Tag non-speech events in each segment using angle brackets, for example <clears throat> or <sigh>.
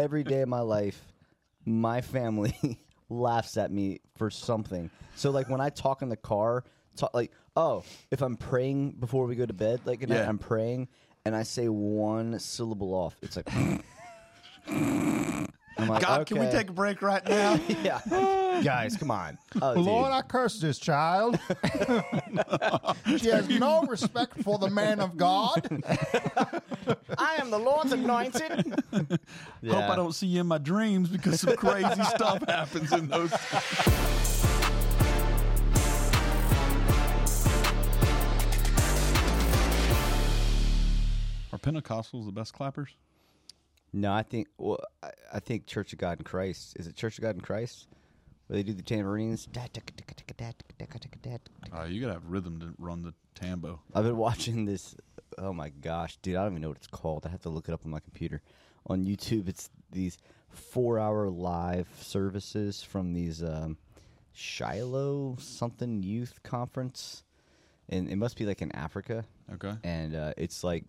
every day of my life, my family <laughs> laughs at me for something. So like when I talk in the car, talk like oh, if I'm praying before we go to bed, like night, Yeah. I'm praying and I say one syllable off. It's like. <laughs> I'm like, God, can we okay. take a break right now? <laughs> Yeah, <laughs> guys, come on. Oh. Lord, I curse this child. <laughs> she has no respect for the man of God. <laughs> I am the Lord's anointed. Hope I don't see you in my dreams because some crazy stuff happens in those. Are Pentecostals the best clappers? No, I think. Well, I, I think Church of God in Christ. Is it Church of God in Christ? Where they do the tambourines. Uh, you gotta have rhythm to run the tambo. I've been watching this. Oh my gosh, dude! I don't even know what it's called. I have to look it up on my computer. On YouTube, it's these four-hour live services from these um, Shiloh something youth conference, and it must be like in Africa. Okay. And uh, it's like,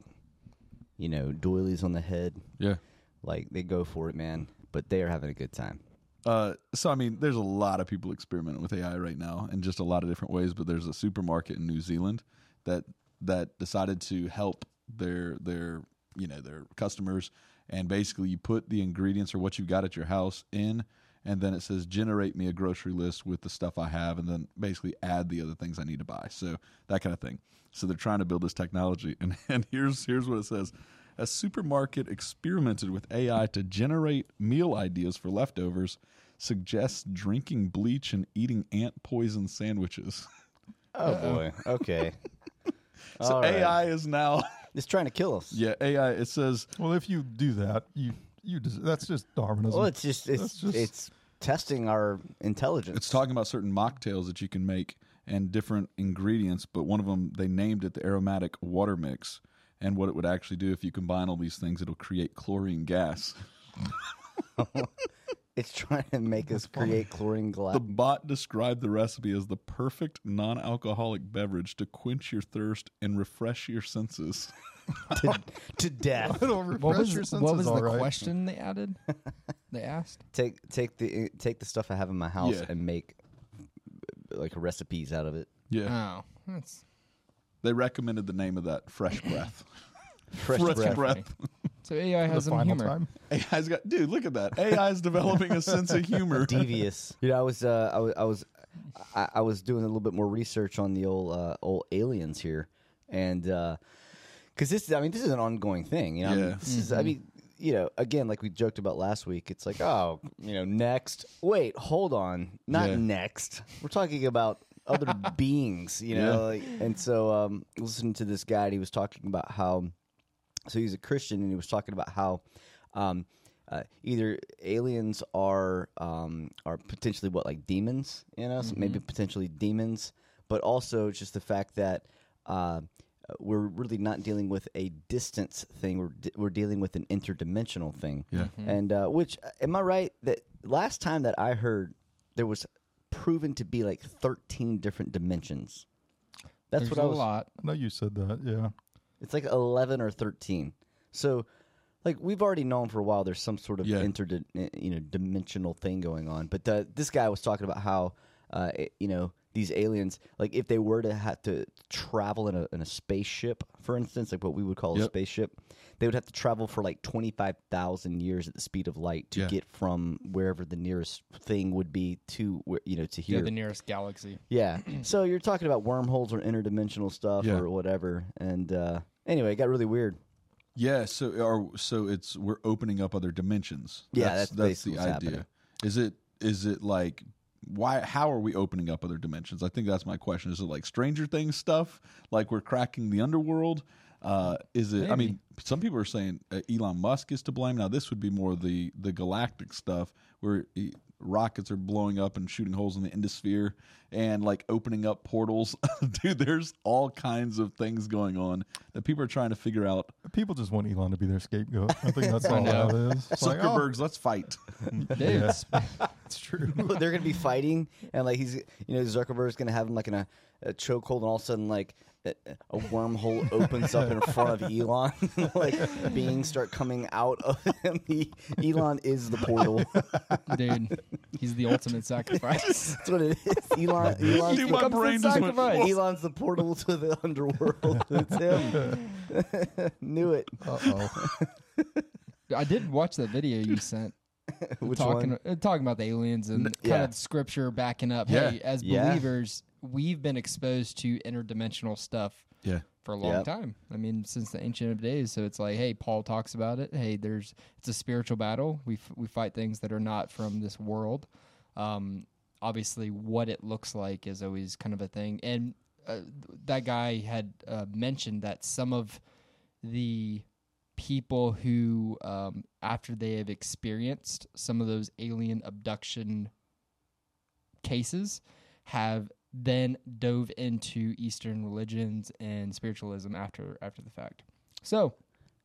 you know, doilies on the head. Yeah. Like they go for it, man. But they are having a good time. Uh, so I mean, there's a lot of people experimenting with AI right now in just a lot of different ways. But there's a supermarket in New Zealand that that decided to help their their you know their customers, and basically you put the ingredients or what you've got at your house in, and then it says generate me a grocery list with the stuff I have, and then basically add the other things I need to buy. So that kind of thing. So they're trying to build this technology, <laughs> and and here's here's what it says. A supermarket experimented with AI to generate meal ideas for leftovers, suggests drinking bleach and eating ant poison sandwiches. <laughs> Oh boy. Okay. <laughs> So All right. AI is now, <laughs> It's trying to kill us. yeah, AI. It says Well, if you do that, you you des- that's just Darwinism. Well, it's just it's That's just- it's testing our intelligence. it's talking about certain mocktails that you can make and different ingredients, but one of them they named it the aromatic water mix. And what it would actually do if you combine all these things, it'll create chlorine gas. <laughs> It's trying to make us create chlorine glass. The bot described the recipe as the perfect non-alcoholic beverage to quench your thirst and refresh your senses. <laughs> to, to death. <laughs> It'll refresh What was your senses. what was the all right. question they added? they asked. Take take the take the stuff I have in my house Yeah. and make like recipes out of it. Yeah, Oh, that's they recommended the name of that fresh <laughs> breath. Fresh Fresh breath. so AI has some humor. time. AI's got dude. Look at that. AI is developing a <laughs> sense of humor. <laughs> Devious. You know, I was uh, I was I was I, I was doing a little bit more research on the old uh, old aliens here, and because this I mean this is an ongoing thing. You know, I mean, Yeah. this is I mean you know again like we joked about last week. It's like oh you know next wait hold on not Yeah. next we're talking about other <laughs> beings you know Yeah. like, and so um listening to this guy he was talking about how so he's a Christian, and he was talking about how um, uh, either aliens are um, are potentially what like demons, you know, so maybe potentially demons, but also just the fact that uh, we're really not dealing with a distance thing. We're de- we're dealing with an interdimensional thing. Yeah. and uh, which am I right that last time that I heard there was proven to be like thirteen different dimensions. That's There's what I was. A lot. I know you said that. Yeah. It's like 11 or 13. So, like, we've already known for a while there's some sort of Yeah. inter, you know, dimensional thing going on. But uh, this guy was talking about how, uh, it- you know, these aliens, like, if they were to have to travel in a, in a spaceship, for instance, like what we would call a spaceship, they would have to travel for like 25,000 years at the speed of light to Yeah. get from wherever the nearest thing would be to, where, you know, to here. Yeah, the nearest galaxy. Yeah. <clears throat> so you're talking about wormholes or interdimensional stuff Yeah. or whatever. And uh, anyway, it got really weird. Yeah, so are so it's we're opening up other dimensions. Yeah, that's basically the what's idea. happening. Is it is it like why how are we opening up other dimensions? I think that's my question. Is it like Stranger Things stuff? Like we're cracking the underworld? Uh, is it? I mean, some people are saying uh, Elon Musk is to blame. Now this would be more the the galactic stuff where he, rockets are blowing up and shooting holes in the endosphere and like opening up portals. <laughs> Dude, there's all kinds of things going on that people are trying to figure out. People just want Elon to be their scapegoat. I think that's <laughs> all know. that is. It's like, oh, Zuckerberg's, let's fight. <laughs> Dude, Yeah. sp- It's true. they're gonna be fighting, and like he's, you know, Zuckerberg's gonna have him like in a, a chokehold, and all of a sudden, like a, a wormhole <laughs> opens up in front of Elon, <laughs> like beings start coming out of him. He, Elon is the portal. <laughs> Dude, he's the ultimate sacrifice. That's what it is. Elon, Elon's, Dude, the, my becomes the brain just went. Elon's the portal to the underworld. It's him. Knew it. Uh oh. I did watch that video you sent. Which talking one? talking about the aliens and kind yeah. of scripture backing up. Yeah. Hey, as Yeah. believers, we've been exposed to interdimensional stuff Yeah. for a long Yep. time. I mean, since the ancient of days. So it's like, hey, Paul talks about it. Hey, there's it's a spiritual battle. We f- we fight things that are not from this world. Um, obviously, what it looks like is always kind of a thing. And uh, that guy had uh, mentioned that some of the people who, um, after they have experienced some of those alien abduction cases, have then dove into Eastern religions and spiritualism after after the fact. So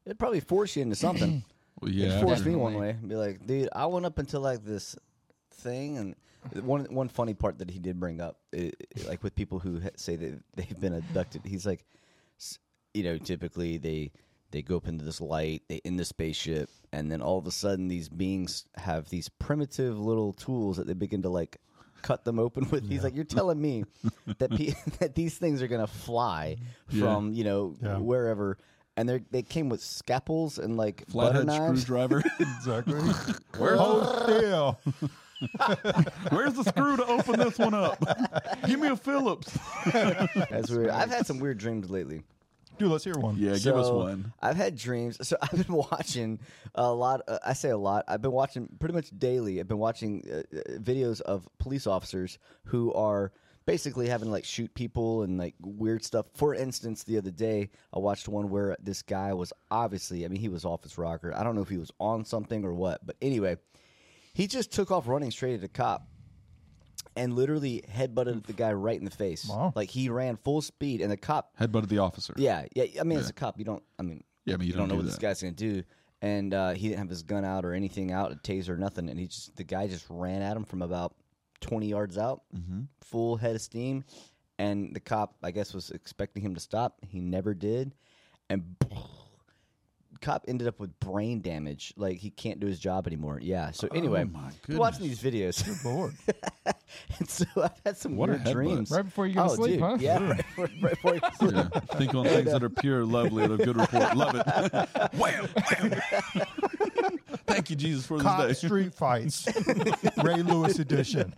It'd probably force you into something. <clears throat> Well, yeah, It yeah. forced me one way. Be like, dude, I went up until like this thing, and one one funny part that he did bring up, i like with people who ha- say that they've been abducted, he's like, you know, typically they they go up into this light, they in the spaceship, and then all of a sudden these beings have these primitive little tools that they begin to like cut them open with. He's like, you're telling me <laughs> that pe- <laughs> that these things are gonna fly Yeah. from you know Yeah. wherever. And they they came with scalpels and like butter Flathead knives. screwdriver. <laughs> Exactly. Where's Hold still. Where's the screw to open this one up? Give me a Phillips. That's weird. I've had some weird dreams lately. Dude, let's hear one. Yeah, give us So, one. I've had dreams. So <laughs> I've been watching a lot. Uh, I say a lot. I've been watching pretty much daily. I've been watching uh, uh, videos of police officers who are basically having to, like shoot people and like weird stuff. For instance, the other day I watched one where this guy was obviously. I mean, he was off his rocker. I don't know if he was on something or what, but anyway, he just took off running straight at a cop. And literally headbutted the guy right in the face. Wow. Like he ran full speed, and the cop Headbutted the officer. yeah, yeah. I mean, as a cop, you don't. I mean, Yeah, I mean, you don't, don't know do what this that. guy's gonna do. And uh, he didn't have his gun out or anything out, a taser, nothing. And he just the guy just ran at him from about twenty yards out, Mm-hmm. full head of steam. And the cop, I guess, was expecting him to stop. He never did, and <laughs> cop ended up with brain damage. Like he can't do his job anymore. Yeah. So anyway, Oh, my been watching these videos, Lord. <laughs> and so I've had some What a weird dreams. right before you go to Oh, sleep, dude. huh? Yeah, right, right, right before you sleep. Yeah. Think on things that are pure, lovely, and of good report. Love it. <laughs> wham, wham. Thank you, Jesus, for this Cop day. street fights. Ray Lewis edition.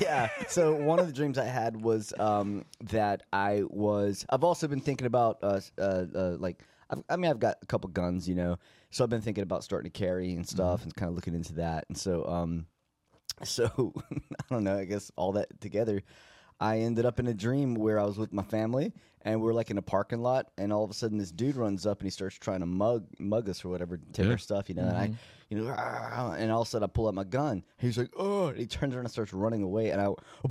yeah. So one of the dreams I had was um, that I was. I've also been thinking about uh, uh, uh, like. I've, I mean, I've got a couple guns, you know. So I've been thinking about starting to carry and stuff, and kind of looking into that. And so, um, <laughs> so <laughs> I don't know. I guess all that together, I ended up in a dream where I was with my family, and we are like in a parking lot, and all of a sudden this dude runs up and he starts trying to mug mug us or whatever, take Yeah. our stuff, you know. And I, you know, and all of a sudden I pull out my gun. He's like, oh, and he turns around and starts running away, and I, <laughs>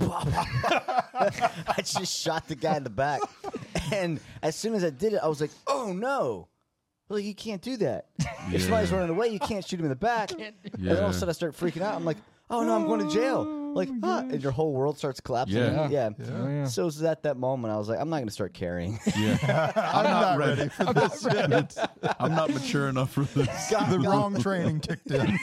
I just shot the guy in the back, and as soon as I did it, I was like, oh no. Like you can't do that. If somebody's running away, you can't shoot him in the back. <laughs> And then all of a sudden, I start freaking out. I'm like, "Oh no, I'm going to jail!" Like, ah, and your whole world starts collapsing. Yeah. yeah. Oh, yeah. So it was at that moment I was like, "I'm not going to start carrying." Yeah. <laughs> I'm, not, not ready. for this. I'm not mature enough for this. God, The God, wrong training kicked in.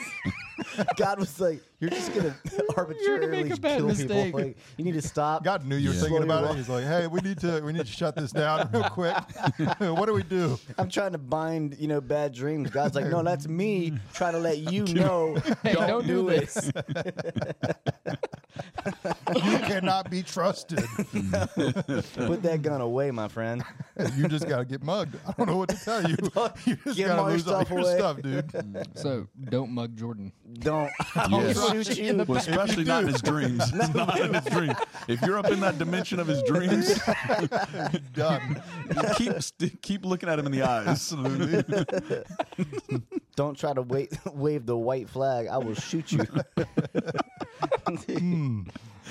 <laughs> God was like, "You're just going to arbitrarily make a bad kill mistake. people. Like, you need to stop." God knew you were Yeah. thinking about it. He's like, "Hey, we need to we need to shut this down <laughs> real quick. <laughs> what do we do? I'm trying to bind, you know, bad dreams. God's like, "No, that's me <laughs> trying to let you know, Hey, don't, don't do do this. You cannot be trusted. Put that gun away, my friend. You just got to get mugged. I don't know what to tell you. You just Give got to all lose all stuff your away. stuff, dude. So don't mug Jordan. Don't. I'll Yes. Shoot you. Well, especially not in his dreams. <laughs> <laughs> not in his dreams. If you're up in that dimension of his dreams, <laughs> Done. keep st- keep looking at him in the eyes. Don't try to wait, wave the white flag. I will shoot you. Hmm.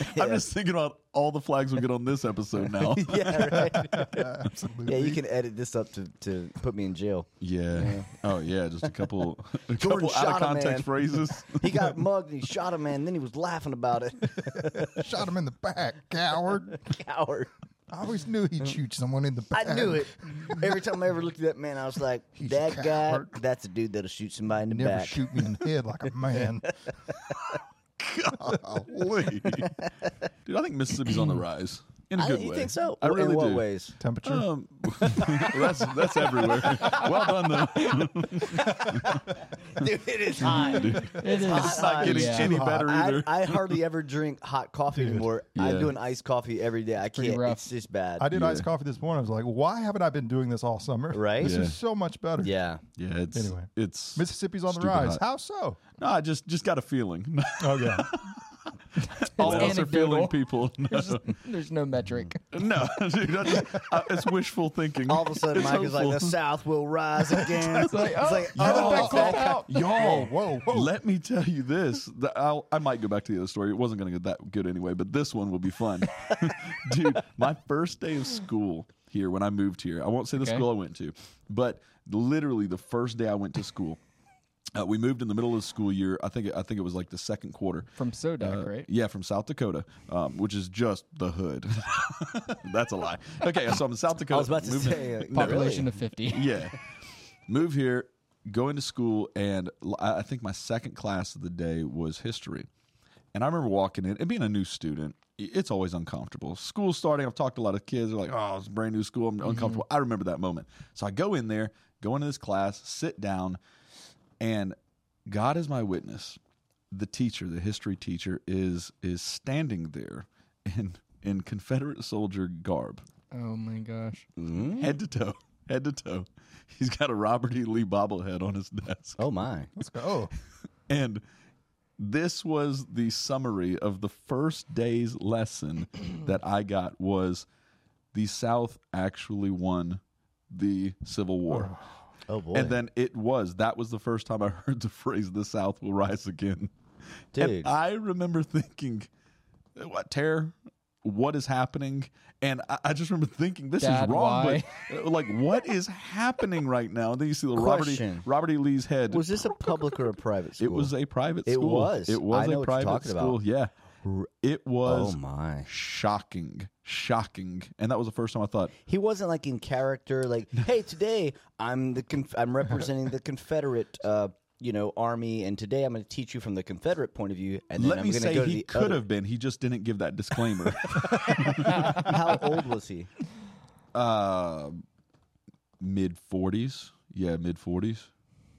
<laughs> I'm just thinking about all the flags we get on this episode <laughs> now. yeah, right. Absolutely. <laughs> Yeah, you can edit this up to, to put me in jail. Yeah. Oh yeah, just a couple, a Jordan couple out of context phrases. He got mugged and he shot a man, then he was laughing about it. Shot him in the back, coward. Coward. I always knew he'd shoot someone in the back. I knew it. Every time I ever looked at that man, I was like, He's that guy, that's a dude that'll shoot somebody in the Never back. shoot me in the head like a man. <laughs> Golly. <laughs> Dude, I think Mississippi's on the <clears throat> rise in a I, good you way. think so? I in really what do. ways? Temperature. Um, <laughs> that's that's everywhere. <laughs> Well done though. <laughs> Dude, it is hot. It is. It's not getting yeah. any better I, either. I hardly ever drink hot coffee anymore. I Yeah. do an iced coffee every day. I Pretty can't. rough. It's just bad. I did Yeah. iced coffee this morning. I was like, why haven't I been doing this all summer? Right? This Yeah. is so much better. yeah. yeah, it's Anyway. it's Mississippi's on the Stupid rise. hot. How so? No, I just just got a feeling. Oh yeah. <laughs> All of us are feeling people. No, There's no metric. <laughs> no <laughs> dude, that's, uh, it's wishful thinking. All of a sudden, It's Mike is like, the South will rise again. It's like, oh, like, you haven't oh, been is called that- out. Whoa, whoa, whoa. Let me tell you this. The- I'll, I might go back to the other story. It wasn't going to get that good anyway, but this one will be fun. Dude, my first day of school here when I moved here, I won't say the Okay. school I went to, but literally the first day I went to school, uh, we moved in the middle of the school year. I think it, I think it was like the second quarter. From Sodak, Uh, right? Yeah, from South Dakota, um, which is just the hood. <laughs> That's a lie. Okay, so I'm in South <laughs> Dakota. I was about to in- say, uh, Population really? of 50. <laughs> yeah. Move here, go into school, and I think my second class of the day was history. And I remember walking in and being a new student. It's always uncomfortable. School starting. I've talked to a lot of kids. They're like, "Oh, it's a brand new school. I'm uncomfortable." I remember that moment. So I go in there, go into this class, sit down, and God is my witness. The teacher, the history teacher, is is standing there in in Confederate soldier garb Oh my gosh. Mm-hmm. head to toe, head to toe. He's got a Robert E. Lee bobblehead on his desk. Oh, my. Let's go. <laughs> And this was the summary of the first day's lesson <clears throat> that I got was the South actually won the Civil War. Oh, boy. And then it was. That was the first time I <laughs> heard the phrase "the South will rise again." Dude. And I remember thinking, "What terror? What is happening?" And I, I just remember thinking, "This Dad, is wrong." why? But uh, like, what is happening right now? And then you see the Robert e, Robert E. Lee's head. was this a public or a private school? It was a private School. It school. was. It was I know a what you're private talking school. about. Yeah. It was Oh, my. shocking. Shocking. And that was the first time I thought, He wasn't like in character, like, <laughs> hey, today I'm the conf- I'm representing the Confederate, uh, you know, army, and today I'm going to teach you from the Confederate point of view, and then let I'm me say go he could other- have been. He just didn't give that disclaimer. <laughs> <laughs> How old was he? uh, mid 40s. Yeah, mid 40s.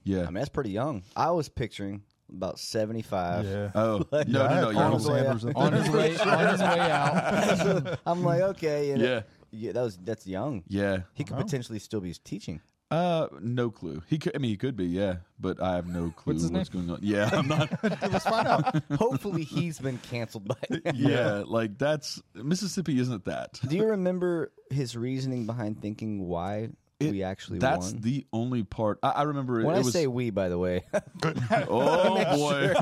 Yeah. I mean, that's pretty young. I was picturing about seventy five. Yeah. Oh, <laughs> no, no, no. You're, way Sanders On his way, <laughs> on his way out. <laughs> I'm like, okay, and Yeah. yeah, that was that's young. yeah. He could Wow. potentially still be teaching. Uh, no clue. He could. I mean, he could be. Yeah, but I have no clue What's what's going on. Yeah, I'm not. Let's find out. Hopefully, he's been canceled by. now. yeah, like that's Mississippi. Isn't that? Do you remember his reasoning behind thinking why It- we actually That's won? the only part. I, I remember. It, when it I was, say we, by the way, <laughs> oh boy,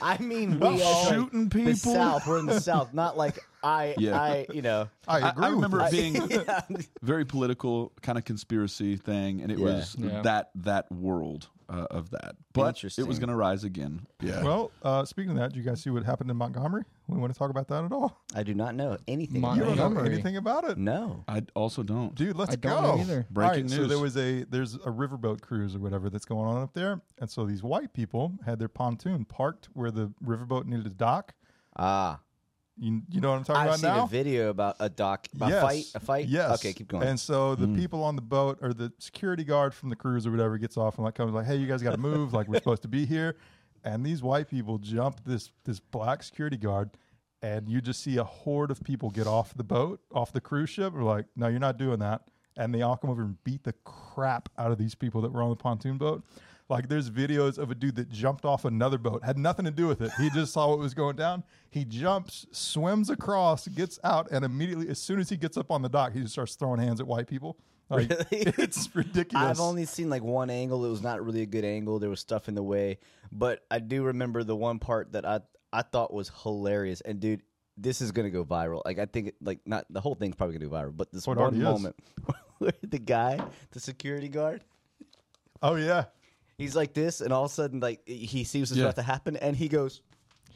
I mean we as like shooting people. the South. We're in the South, not like I. Yeah. I, you know. I I, agree I remember with it being <laughs> Yeah. very political, kind of conspiracy thing, and it Yeah. was Yeah. that that world uh, of that. But it was going to rise again. Yeah. Well, uh, speaking of that, do you guys see what happened in Montgomery? We want to talk about that at all? I do not know anything. Mon- You about don't know Montgomery. anything about it? No. I also don't. Dude, let's I don't go. know either. Breaking All right, So news. there was a there's a riverboat cruise or whatever that's going on up there, and so these white people had their pontoon parked where the riverboat needed to dock. Ah, You, you know what I'm talking I've about seen now? a video about a doc, about yes. a fight, a fight. Yes. Okay, keep going. And so the hmm. people on the boat or the security guard from the cruise or whatever gets off and like comes like, "Hey, you guys got to move. like we're supposed to be here." And these white people jump this this black security guard, and you just see a horde of people get off the boat, off the cruise ship. We're like, "No, you're not doing that." And they all come over and beat the crap out of these people that were on the pontoon boat. Like there's videos of a dude that jumped off another boat, had nothing to do with it. He just saw what was going down. He jumps, swims across, gets out, and immediately, as soon as he gets up on the dock, he just starts throwing hands at white people. Like <laughs> Really? <laughs> it's ridiculous. I've only seen like one angle. It was not really a good angle. There was stuff in the way, but I do remember the one part that I I thought was hilarious. And dude, this is gonna go viral. Like I think, it- like not the whole thing's probably gonna go viral, but this it one moment <laughs> where the guy, the security guard, Oh yeah, he's like this, and all of a sudden, like he sees what's Yeah. about to happen, and he goes,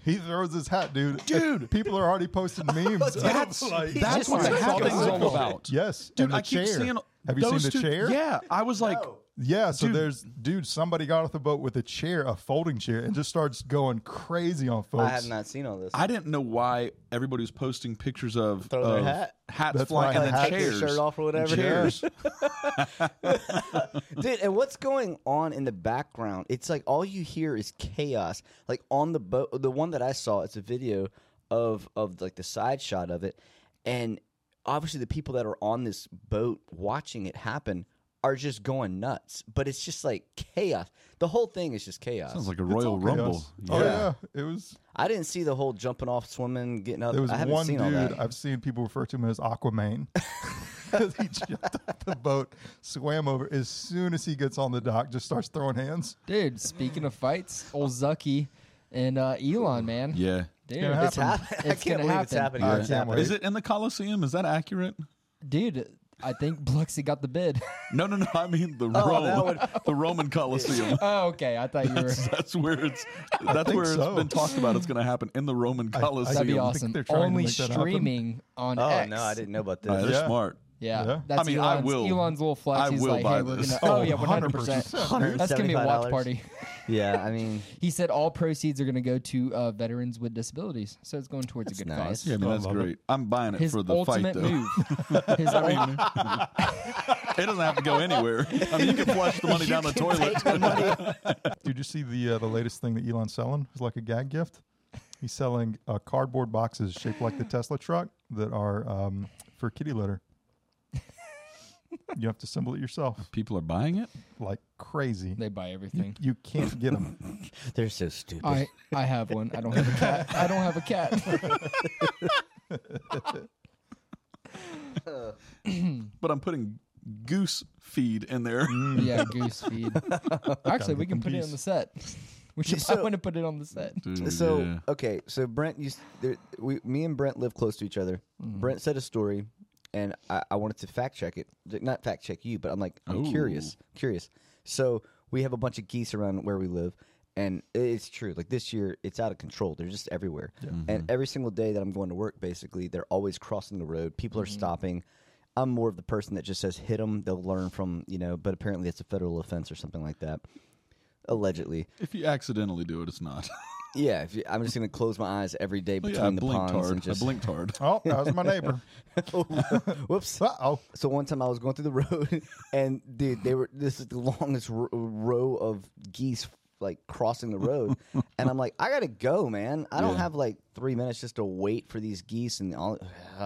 he throws his hat, dude. Dude. people are already posting <laughs> memes. That's like, That's that's what what the the hat hat thing thing is is all all about. about. yes, Dude, and the I keep chair. seeing. Have you seen the two- chair? Yeah, I was like, No. Yeah, so Dude. there's dude, somebody got off the boat with a chair, a folding chair, and just starts going crazy on folks. I have not seen all this. I didn't know why everybody was posting pictures of, Throw their of hat? hats That's flying why and I then had their chairs, shirt off or whatever. Chairs. <laughs> Dude, and what's going on in the background? It's like all you hear is chaos. Like on the boat, the one that I saw, it's a video of of like the side shot of it, and obviously the people that are on this boat watching it happen are just going nuts. But it's just like chaos. The whole thing is just chaos. Sounds like a Royal Rumble. chaos. Oh yeah, it was. I didn't see the whole jumping off, swimming, getting up. There was I haven't one seen all dude that. I've seen people refer to him as Aquaman. 'Cause <laughs> <laughs> he jumped off the boat, swam over. As soon as he gets on the dock, just starts throwing hands. Dude, speaking of fights, old Zucky and uh, Elon, man. Yeah. Dude, gonna it's happen. happening. <laughs> I It's can't gonna believe it's happen. happening. I It's can't happening. wait. Is it in the Coliseum? Is that accurate? dude, I think Biloxi got the bid. No, no, no. I mean the <laughs> Oh, Rome, would- the Roman Coliseum. <laughs> oh, okay. I thought you were. That's, that's where it's. That's think where so. it's been talked about. It's going to happen in the Roman I- I Coliseum. That'd be think awesome. they're trying to Only make that streaming on Oh X. no, I didn't know about this. Uh, they're Yeah. smart. Yeah, Yeah. that's I mean, Elon's, I will- Elon's little flex. I He's will like, buy hey, we're this. gonna. Oh, Oh, yeah, one hundred 100%. That's gonna be a watch $175. party. <laughs> Yeah, I mean, <laughs> He said all proceeds are going to go to uh, veterans with disabilities, so it's going towards That's a good nice. cause. Yeah, I mean I that's love it. great. I'm buying it His for the fight ultimate though. move. <laughs> His ul- it doesn't have to go anywhere. I mean, you can flush the money down the toilet. Did you see the uh, the latest thing that Elon's selling? It's like a gag gift. He's selling uh, cardboard boxes shaped like the Tesla truck that are um, for kitty litter. You have to assemble it yourself, People are buying it. like crazy. they buy everything. you can't get them. <laughs> they're so stupid. I I have one. I don't have a cat. I don't have a cat. <laughs> <clears throat> But I'm putting goose feed in there. yeah, goose feed. <laughs> Actually, we can them put it on the set. We should. So- want to put it on the set. Dude, So yeah. okay, so Brent used there, we me and Brent live close to each other. Mm-hmm. Brent said a story, and I, I wanted to fact check it, not fact check you, but I'm like I'm curious, curious. So we have a bunch of geese around where we live, and it's true. Like this year, it's out of control. They're just everywhere, Mm-hmm. and every single day that I'm going to work, basically, they're always crossing the road. People Mm-hmm. are stopping. I'm more of the person that just says hit them. They'll learn from you know, but apparently it's a federal offense or something like that. Allegedly, if you accidentally do it, it's not. <laughs> yeah, if you, I'm just gonna close my eyes every day Oh, between yeah, I the blinked ponds hard. and just I blinked hard. <laughs> Oh, that was my neighbor. <laughs> <laughs> whoops. Uh oh. So one time I was going through the road, and dude, they were this is the longest r- row of geese like crossing the road, and I'm like, I gotta go, man. I don't Yeah. have like three minutes just to wait for these geese and all. <sighs>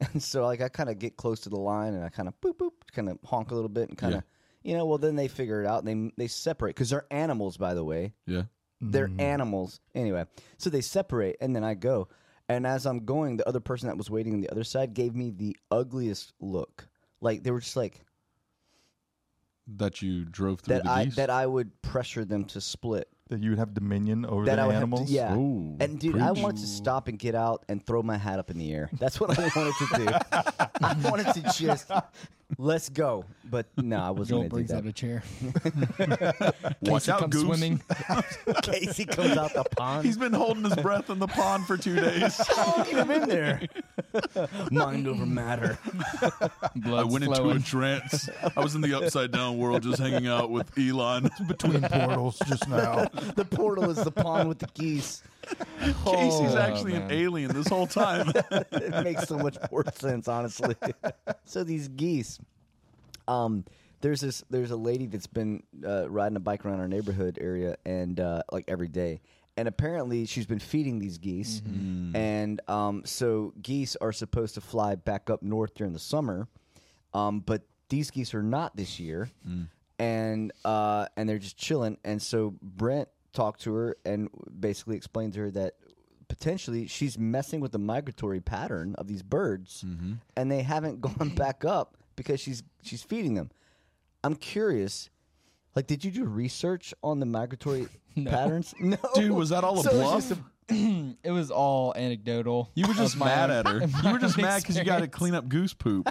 and so like I kind of get close to the line, and I kind of boop boop, kind of honk a little bit, and kind of. You know, well, then they figure it out. And they they separate because they're animals, by the way. Yeah. They're mm-hmm. animals. Anyway, so they separate, and then I go. And as I'm going, the other person that was waiting on the other side gave me the ugliest look. Like they were just like That you drove through that. the I geese. that I would pressure them to split. That you would have dominion over That the I would animals. have to, yeah. Ooh, and dude, I preach. wanted to stop and get out and throw my hat up in the air. That's what I <laughs> wanted to do. <laughs> I wanted to just let's go, but no, I Joel wasn't going brings to out do a chair. <laughs> Watch Casey out, comes goose. swimming. <laughs> Casey comes out the pond. He's been holding his breath in the pond for two days. <laughs> Get him in there. Mind over matter. I Blood's went into a flowing. trance. I was in the upside down world, just hanging out with Elon. Between portals just now. The portal is the pond with the geese. <laughs> Casey's Oh, actually an alien this whole time. <laughs> it makes so much more sense, honestly. <laughs> so these geese, um, there's this there's a lady that's been uh, riding a bike around our neighborhood area and uh, like every day, and apparently she's been feeding these geese, and um, so geese are supposed to fly back up north during the summer, um, but these geese are not this year, and uh, and they're just chilling, and so Brent talked to her and basically explained to her that potentially she's messing with the migratory pattern of these birds mm-hmm. and they haven't <laughs> gone back up because she's she's feeding them i'm curious like did you do research on the migratory <laughs> patterns <laughs> no Dude, was that all a So it's bluff? just <clears throat> it was all anecdotal. You were just mad own- at her. You were just mad because you got to clean up goose poop.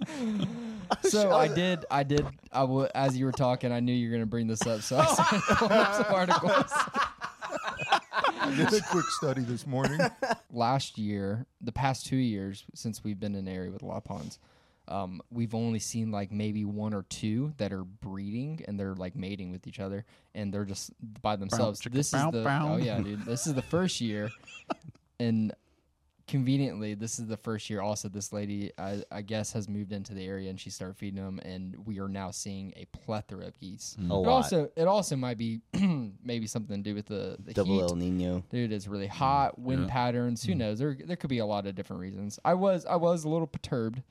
<laughs> So I did, I did. I w- as you were talking, I knew you were going to bring this up, so I started pulling up some articles. I did a quick study this morning. <laughs> Last year, the past two years since we've been in an area with a lot of ponds, um, we've only seen like maybe one or two that are breeding and they're like mating with each other, and they're just by themselves. chicka this bow is the bow. oh yeah, dude. This is the first year, <laughs> and conveniently, this is the first year. Also, this lady, I, I guess, has moved into the area and she started feeding them, and we are now seeing a plethora of geese. Mm. A It lot. also, it also might be <clears throat> maybe something to do with the, the Double heat. El Nino. Dude, it's really mm. hot. Wind Yeah. patterns. Who mm. knows? There, there could be a lot of different reasons. I was, I was a little perturbed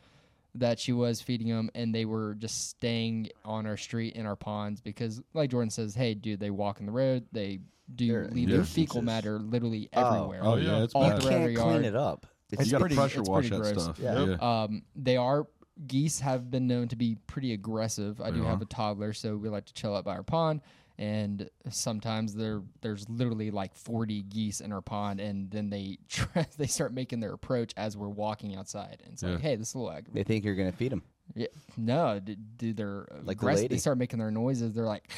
that she was feeding them and they were just staying on our street in our ponds because, like Jordan says, hey, dude, they walk in the road. They do They're leave their nuisances. fecal matter literally Oh. everywhere. Oh yeah, it's All bad. You can't our clean it up. It's, you got to pretty- pressure it's wash pretty that gross. stuff. Yeah. Yeah. Um, they are geese have been known to be pretty aggressive. I They do have a toddler, so we like to chill out by our pond. And sometimes there there's literally like 40 geese in our pond, and then they <laughs> try, they start making their approach as we're walking outside. And it's Yeah. like, hey, this is a little aggravating. they think you're gonna feed them. Yeah, no, d- dude, they're Like the aggressive. lady? They start making their noises. They're like,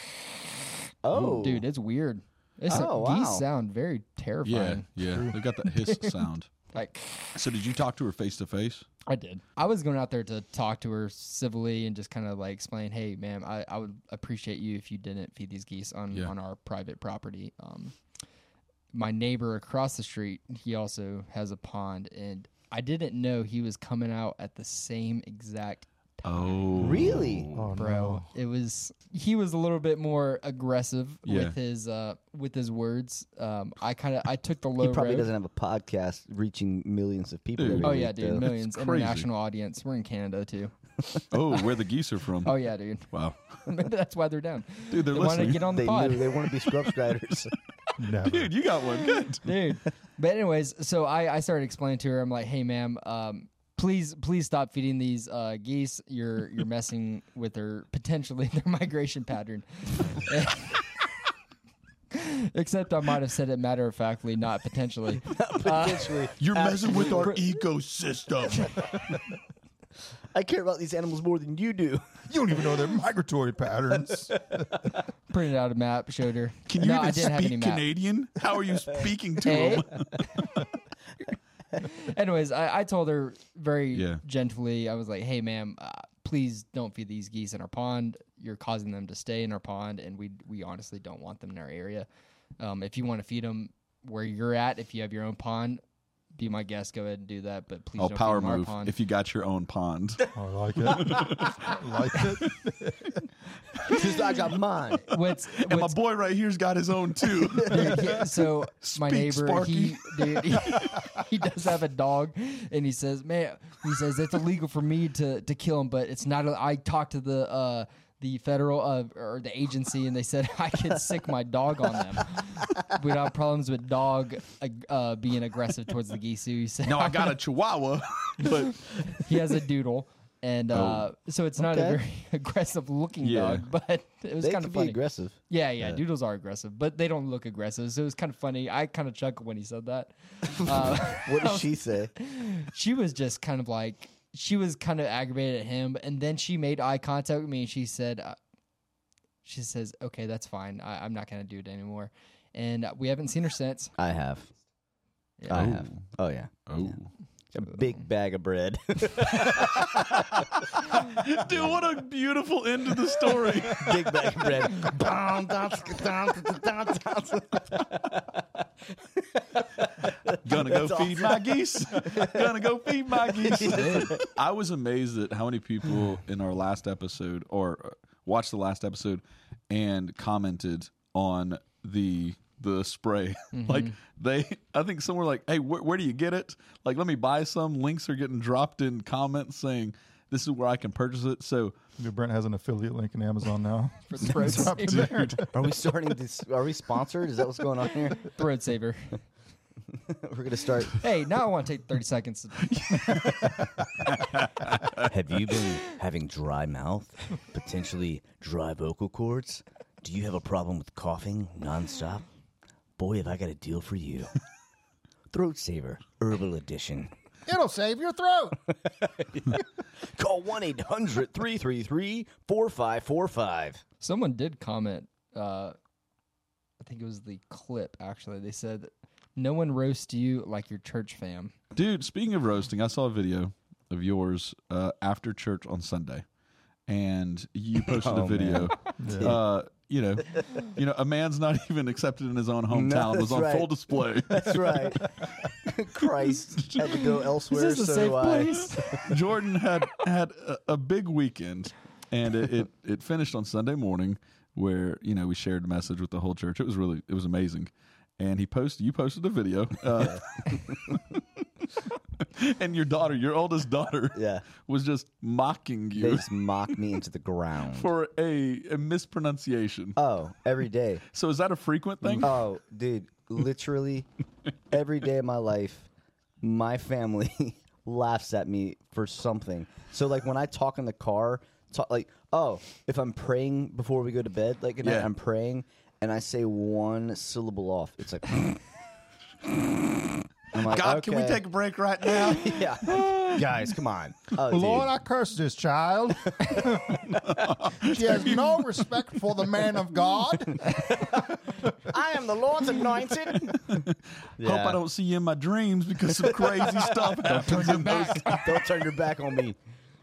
Oh, dude, it's weird. It's Oh, geese wow. sound very terrifying Yeah, terrifying. yeah. They've got that hiss <laughs> sound. Like So did you talk to her face to face? I did. I was going out there to talk to her civilly and just kind of like explain, hey, ma'am, I, I would appreciate you if you didn't feed these geese on, Yeah. on our private property. Um, my neighbor across the street, he also has a pond, and I didn't know he was coming out at the same exact Oh, Really? Oh bro. no. It was he was a little bit more aggressive Yeah. with his uh with his words. Um, I kind of I took the low he probably road. doesn't have a podcast reaching millions of people. Dude. every Oh week, yeah, dude, though. millions crazy. international audience. We're in Canada too. <laughs> Oh, where the geese are from? Oh yeah, dude. Wow, <laughs> Maybe that's why they're down. dude, they're They want to listening. get on the They pod, knew they want to be scrub riders. Never. <laughs> Dude, you got one. Good. dude. But anyways, so I I started explaining to her. I'm like, hey, ma'am, um, please please stop feeding these uh, geese. You're you're messing with their potentially <laughs> their migration pattern. <laughs> Except I might have said it matter of factly, not potentially. <laughs> Potentially, You're messing with our ecosystem. I care about these animals more than you do. You don't even know their migratory patterns. Printed out a map, showed her. Can you no, even I didn't have any speak map. Canadian? How are you speaking to Eh? them? <laughs> Anyways, I, I told her very Yeah. gently. I was like, "Hey, ma'am, uh, please don't feed these geese in our pond. You're causing them to stay in our pond, and we we honestly don't want them in our area. Um, if you want to feed them where you're at, if you have your own pond, be my guest. Go ahead and do that. But please Oh, don't power feed them our move. pond. If you got your own pond. <laughs> I like it. I <laughs> like it. Because I got mine. <laughs> what's, And my what's boy right here's got his own too. Dude, he- so my Speak, neighbor, Sparky. he, dude, he, he does have a dog, and he says, "Man, he says it's illegal for me to to kill him, but it's not." I talked to the uh, the federal uh, or the agency, and they said <laughs> I could sick my dog on them. we don't have problems with dog uh, being aggressive towards the geese. So said, no, I got a chihuahua, <laughs> but he has a doodle." And uh, so it's not a very <laughs> aggressive looking Yeah. dog, but it was kind can of be funny. aggressive. Yeah, yeah, doodles are aggressive, but they don't look aggressive. So it was kind of funny. I kind of chuckled when he said that. Uh, What did she say? she was just kind of like she was kind of aggravated at him, and then she made eye contact with me, and she said, uh, "She says, okay, that's fine. I, I'm not gonna do it anymore." And uh, we haven't seen her since. I have. Yeah. I have. Oh yeah. oh, A big bag of bread. <laughs> dude, what a beautiful end to the story. <laughs> big bag of bread. <laughs> <laughs> Gonna go That's feed my geese. <laughs> Gonna go feed my geese. <laughs> I was amazed at how many people in our last episode or uh, watched the last episode and commented on the the spray. like they, I think some were like, "Hey, wh- where do you get it? Like, let me buy some." Links are getting dropped in comments saying, "This is where I can purchase it." So, Dude, Brent has an affiliate link in Amazon now. For the throat Drop it Are we starting this? Are we sponsored? Is that what's going on here? Throat saver. <laughs> We're gonna start. Hey, now I want to take 30 seconds. <laughs> Have you been having dry mouth, potentially dry vocal cords? Do you have a problem with coughing nonstop? Boy, have I got a deal for you. Throat Saver, Herbal Edition. It'll save your throat. <laughs> Call 1 800 333 4545. Someone did comment. Uh, I think it was the clip. Actually, they said, "No one roasts you like your church fam." Dude, speaking of roasting, I saw a video of yours uh, after church on Sunday, and you <laughs> posted Oh, a video. Uh, you know, you know, a man's not <laughs> even accepted in his own hometown was on right. full display. <laughs> That's right. Christ had to go elsewhere. Is this a so safe do I. place? Jordan had had a, a big weekend, and it, it it finished on Sunday morning, where you know we shared a message with the whole church. It was really it was amazing, and he posted you posted a video, uh, <laughs> and your daughter, your oldest daughter, Yeah. was just mocking They you just mock me into the ground. for a, a mispronunciation. Oh, every day. So is that a frequent thing? Oh, dude, literally every day of my life, my family laughs at me for something. So like when I talk in the car, talk like, oh, if I'm praying before we go to bed, like at night, Yeah. I'm praying and I say one syllable off. It's like <laughs> I'm like, God, can we okay. take a break right now? <laughs> Yeah. Guys, come on. Oh, dude. Lord, I curse this child. <laughs> she has no respect for the man of God. I am the Lord's anointed. Hope I don't see you in my dreams because some crazy stuff happens. in those- Don't turn your back on me.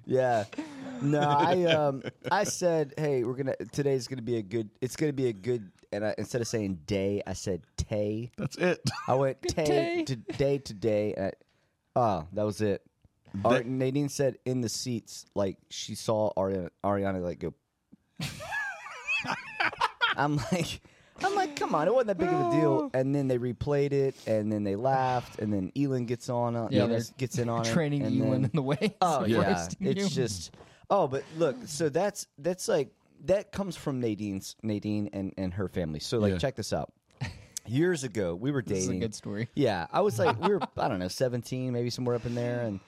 Yeah. No, I um I said, hey, we're gonna today's gonna be a good. It's gonna be a good. And I, instead of saying day, I said tay. That's it. I went tay day. to day to day. And I, oh, that was it. Ar- Nadine said in the seats, like she saw Ariana, Ariana like go. <laughs> I'm like, I'm like, come on, it wasn't that big of a deal. And then they replayed it, and then they laughed, and then Elon gets on, uh, Yeah, you they're gets in on it, Training and you then- in the way. Oh <laughs> yeah, it's you. just oh, but look, so that's that's like that comes from Nadine's Nadine and and her family. So like, Yeah. check this out. <laughs> Years ago, we were This is a dating. good story. Yeah, I was like, we were I don't know, <laughs> seventeen, maybe somewhere up in there, and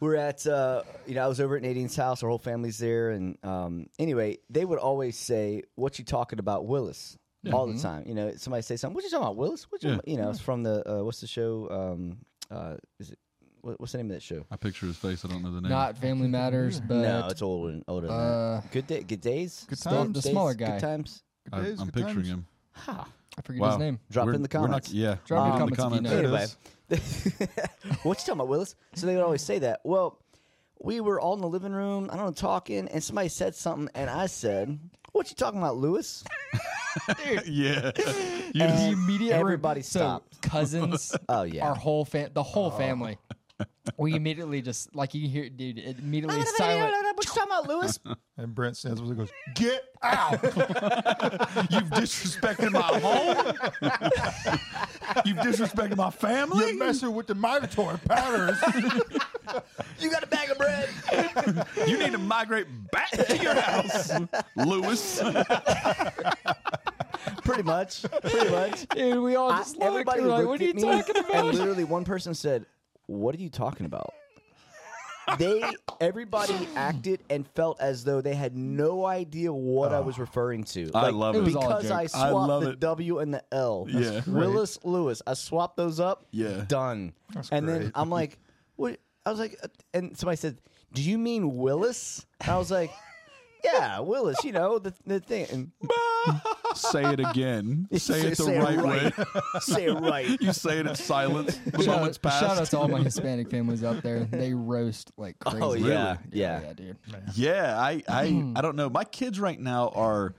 we're at uh, you know I was over at Nadine's house. Our whole family's there, and um, anyway, they would always say, "What you talking about, Willis?" All the time. You know, somebody say something. What you talking about, Willis? What you, Yeah. you know, it's from the uh, what's the show? Um, uh, is it what, what's the name of that show? I picture his face. I don't know the name. Not Family Matters, but no, it's older than older than uh, that. Good day, good days, Good Stay- times. The days, smaller guy. Good times. I, days, I'm good picturing times. him. Ha. I forget Wow. his name. Drop We're- in the we're not- comments. yeah, Drop it in Um, the comments if you know. Anyway, <laughs> what you talking about, Willis? So they would always say that. Well, we were all in the living room. I don't know, talking, and somebody said something, and I said, "What you talking about, Lewis?" <laughs> yeah. You And the immediate everybody so stopped. cousins <laughs> Oh yeah. our whole fam the whole family we immediately just like you hear dude it immediately silent What you talking about, Lewis? <laughs> And Brent stands up and goes, Get out. <laughs> You've disrespected my home. You've disrespected my family. You're messing with the migratory patterns. <laughs> you got a bag of bread? You need to migrate back to your house, Lewis. Pretty much. Pretty much. dude we all I- just looked, everybody we're like what are you at me, talking And about literally, one person said, "What are you talking about?" They, everybody acted and felt as though they had no idea what I was referring to. I Like, love It it. was all a because joke. I I swapped love the it. W and the L. Yeah. Willis Lewis. I swapped those up. Yeah. done. That's and then great. I'm like, what? I was like, uh, and somebody said, "Do you mean Willis?" And I was like, "Yeah, Willis. You know the the thing." And Say it again. <laughs> Say it the say right, it way. <laughs> say it right. You say it in silence. The <laughs> shout, moment's out, passed. shout out to all my Hispanic families out there. They roast like oh, crazy. Oh, yeah. Really? Yeah. yeah, dude. Yeah, I, I, <clears throat> I don't know. My kids right now are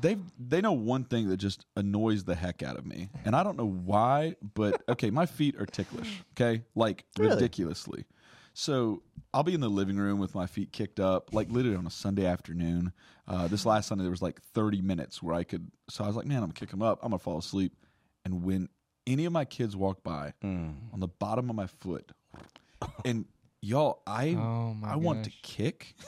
they they know one thing that just annoys the heck out of me, and I don't know why. But okay, my feet are ticklish. Okay, like Really? ridiculously. So I'll be in the living room with my feet kicked up, like literally on a Sunday afternoon. Uh, this last Sunday there was like 30 minutes where I could. So I was like, man, I'm gonna kick them up. I'm gonna fall asleep. And when any of my kids walk by, Mm. on the bottom of my foot, and y'all, I Oh, my I want to gosh. kick. <laughs>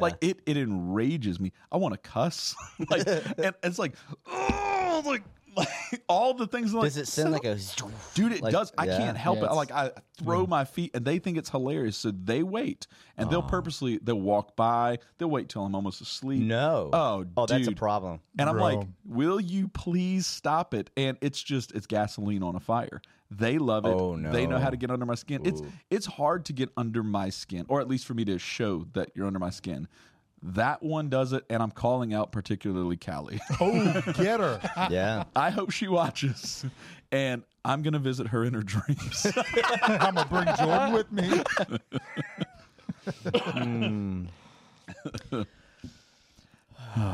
Like it, it enrages me. I want to cuss. <laughs> like, and it's like, oh, like, like all the things. Like, Does it send like a? <laughs> Dude, it Like, does. I yeah. can't help Yeah, it. Like I throw my feet, and they think it's hilarious, so they wait, and they'll purposely they'll walk by. They'll wait till I'm almost asleep. No. Oh, oh, that's a problem. And I'm Bro. like, will you please stop it? And it's just it's gasoline on a fire. They love it. Oh, They know how to get under my skin. It's it's hard to get under my skin, or at least for me to show that you're under my skin. That one does it, and I'm calling out particularly Callie. Oh, get her. <laughs> Yeah. I hope she watches, and I'm gonna visit her in her dreams. <laughs> I'm gonna bring Jordan with me. Hmm. <sighs>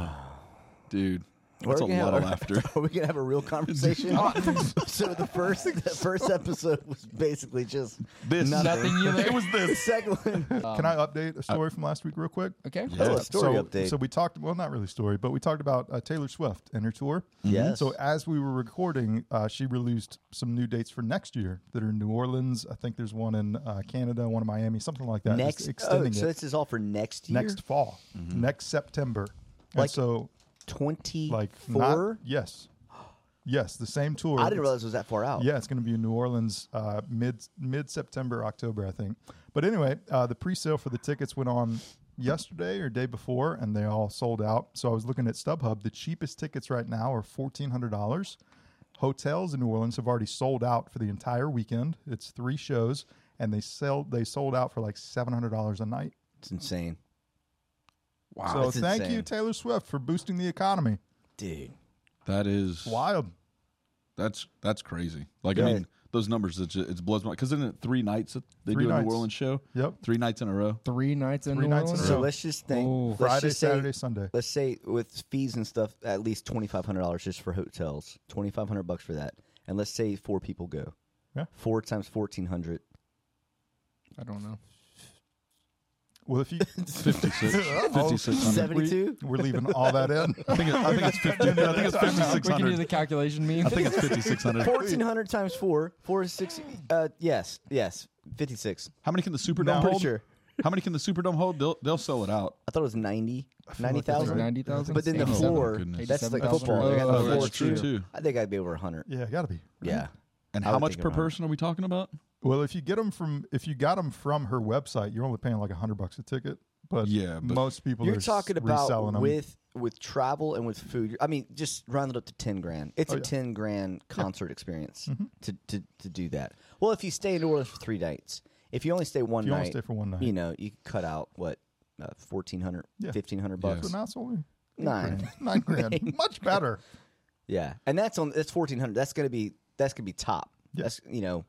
Dude, We're that's a gonna lot have- of laughter. <laughs> Are we gonna have a real <laughs> conversation? <laughs> so the first the first episode was basically just This nothing. Nothing you it was The this. second one, Can I update a story from last week real quick? Okay. oh, a story so, update. So we talked. Well, not really story, but we talked about uh, Taylor Swift and her tour. Yes. So as we were recording, uh, she released some new dates for next year that are in New Orleans. I think there's one in uh, Canada, one in Miami, something like that. Just next, oh, extending so it this is all for next year. next fall, next September. And Like so, twenty like four. yes, yes, the same tour. I didn't realize it was that far out. Yeah, it's going to be in New Orleans uh, mid mid September, October, I think. But anyway, uh, the pre sale for the tickets went on yesterday or day before, and they all sold out. So I was looking at StubHub. The cheapest tickets right now are fourteen hundred dollars. Hotels in New Orleans have already sold out for the entire weekend. It's three shows, and they sell they sold out for like seven hundred dollars a night. It's insane, Wow, so that's thank insane. you, Taylor Swift, for boosting the economy. dude. that is Wild. that's that's crazy. Like Yeah. I mean, those numbers it's, just, it blows my because isn't it three nights that they Three do a. New Orleans show? Yep. Three nights in a row. Three nights in Three New nights in a Orleans. row. So let's just think. Oh. let's Friday, just say- Saturday, Sunday. Let's say with fees and stuff, at least twenty five hundred dollars just for hotels. Twenty five hundred bucks for that, and let's say four people go. Yeah. Four times fourteen hundred. I don't know. Well, if you <laughs> 56, <laughs> Uh-oh. 5600. Seventy two. we're leaving all that in. I think, it, I think it's 50, I think it's <laughs> We can do the calculation meme. I think it's 5600. Fourteen hundred times four. Four is six. Uh, yes, yes. Fifty six. How many can the Superdome No. hold? Sure. How many can the Superdome hold? They'll they'll sell it out. I thought it was 90, feel like 90,000. Ninety thousand. But then the Eighty-seven. floor, Oh, goodness. that's like 87,000. football. They got Oh, that's true, too. I think I'd be over 100. Yeah, gotta be. Yeah. And I how much per around- person are we talking about? Well, if you get them from if you got them from her website, you're only paying like a hundred bucks a ticket. But Yeah, but- most people You're are s- talking reselling about them. with with travel and with food. I mean, just round it up to 10 grand. It's Oh, a yeah. 10 grand concert experience Mhm. to, to, to do that. Well, if you stay in New Orleans for three nights, if you only stay one if you only night, stay for one night. you know, you can cut out what, uh, 1400 Yeah. 1500 Yeah. bucks. so now it's only eight Nine. grand. nine grand, <laughs> much better. Yeah. And that's on, that's 1400 That's going to be, that's going to be top. Yeah. That's, you know,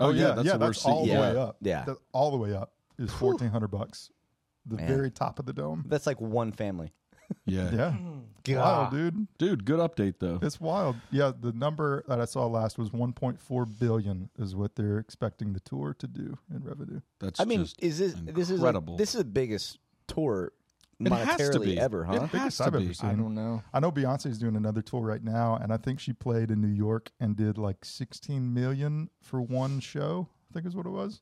oh, oh, yeah, yeah, that's yeah, the that's worst all seat. the Yeah. way up. Yeah. That- all the way up is fourteen hundred bucks. The Man. very top of the dome. that's like one family. <laughs> Yeah. Yeah, God. wild, dude. Dude, good update though. It's wild. Yeah, the number that I saw last was 1.4 billion is what they're expecting the tour to do in revenue. That's I mean, just is this, this is, like, incredible. this is the biggest tour It has to monetarily be. ever, huh? It has Biggest to I've be. ever seen. I don't know. I know Beyonce's doing another tour right now, and I think she played in New York and did like 16 million for one show. I think is what it was.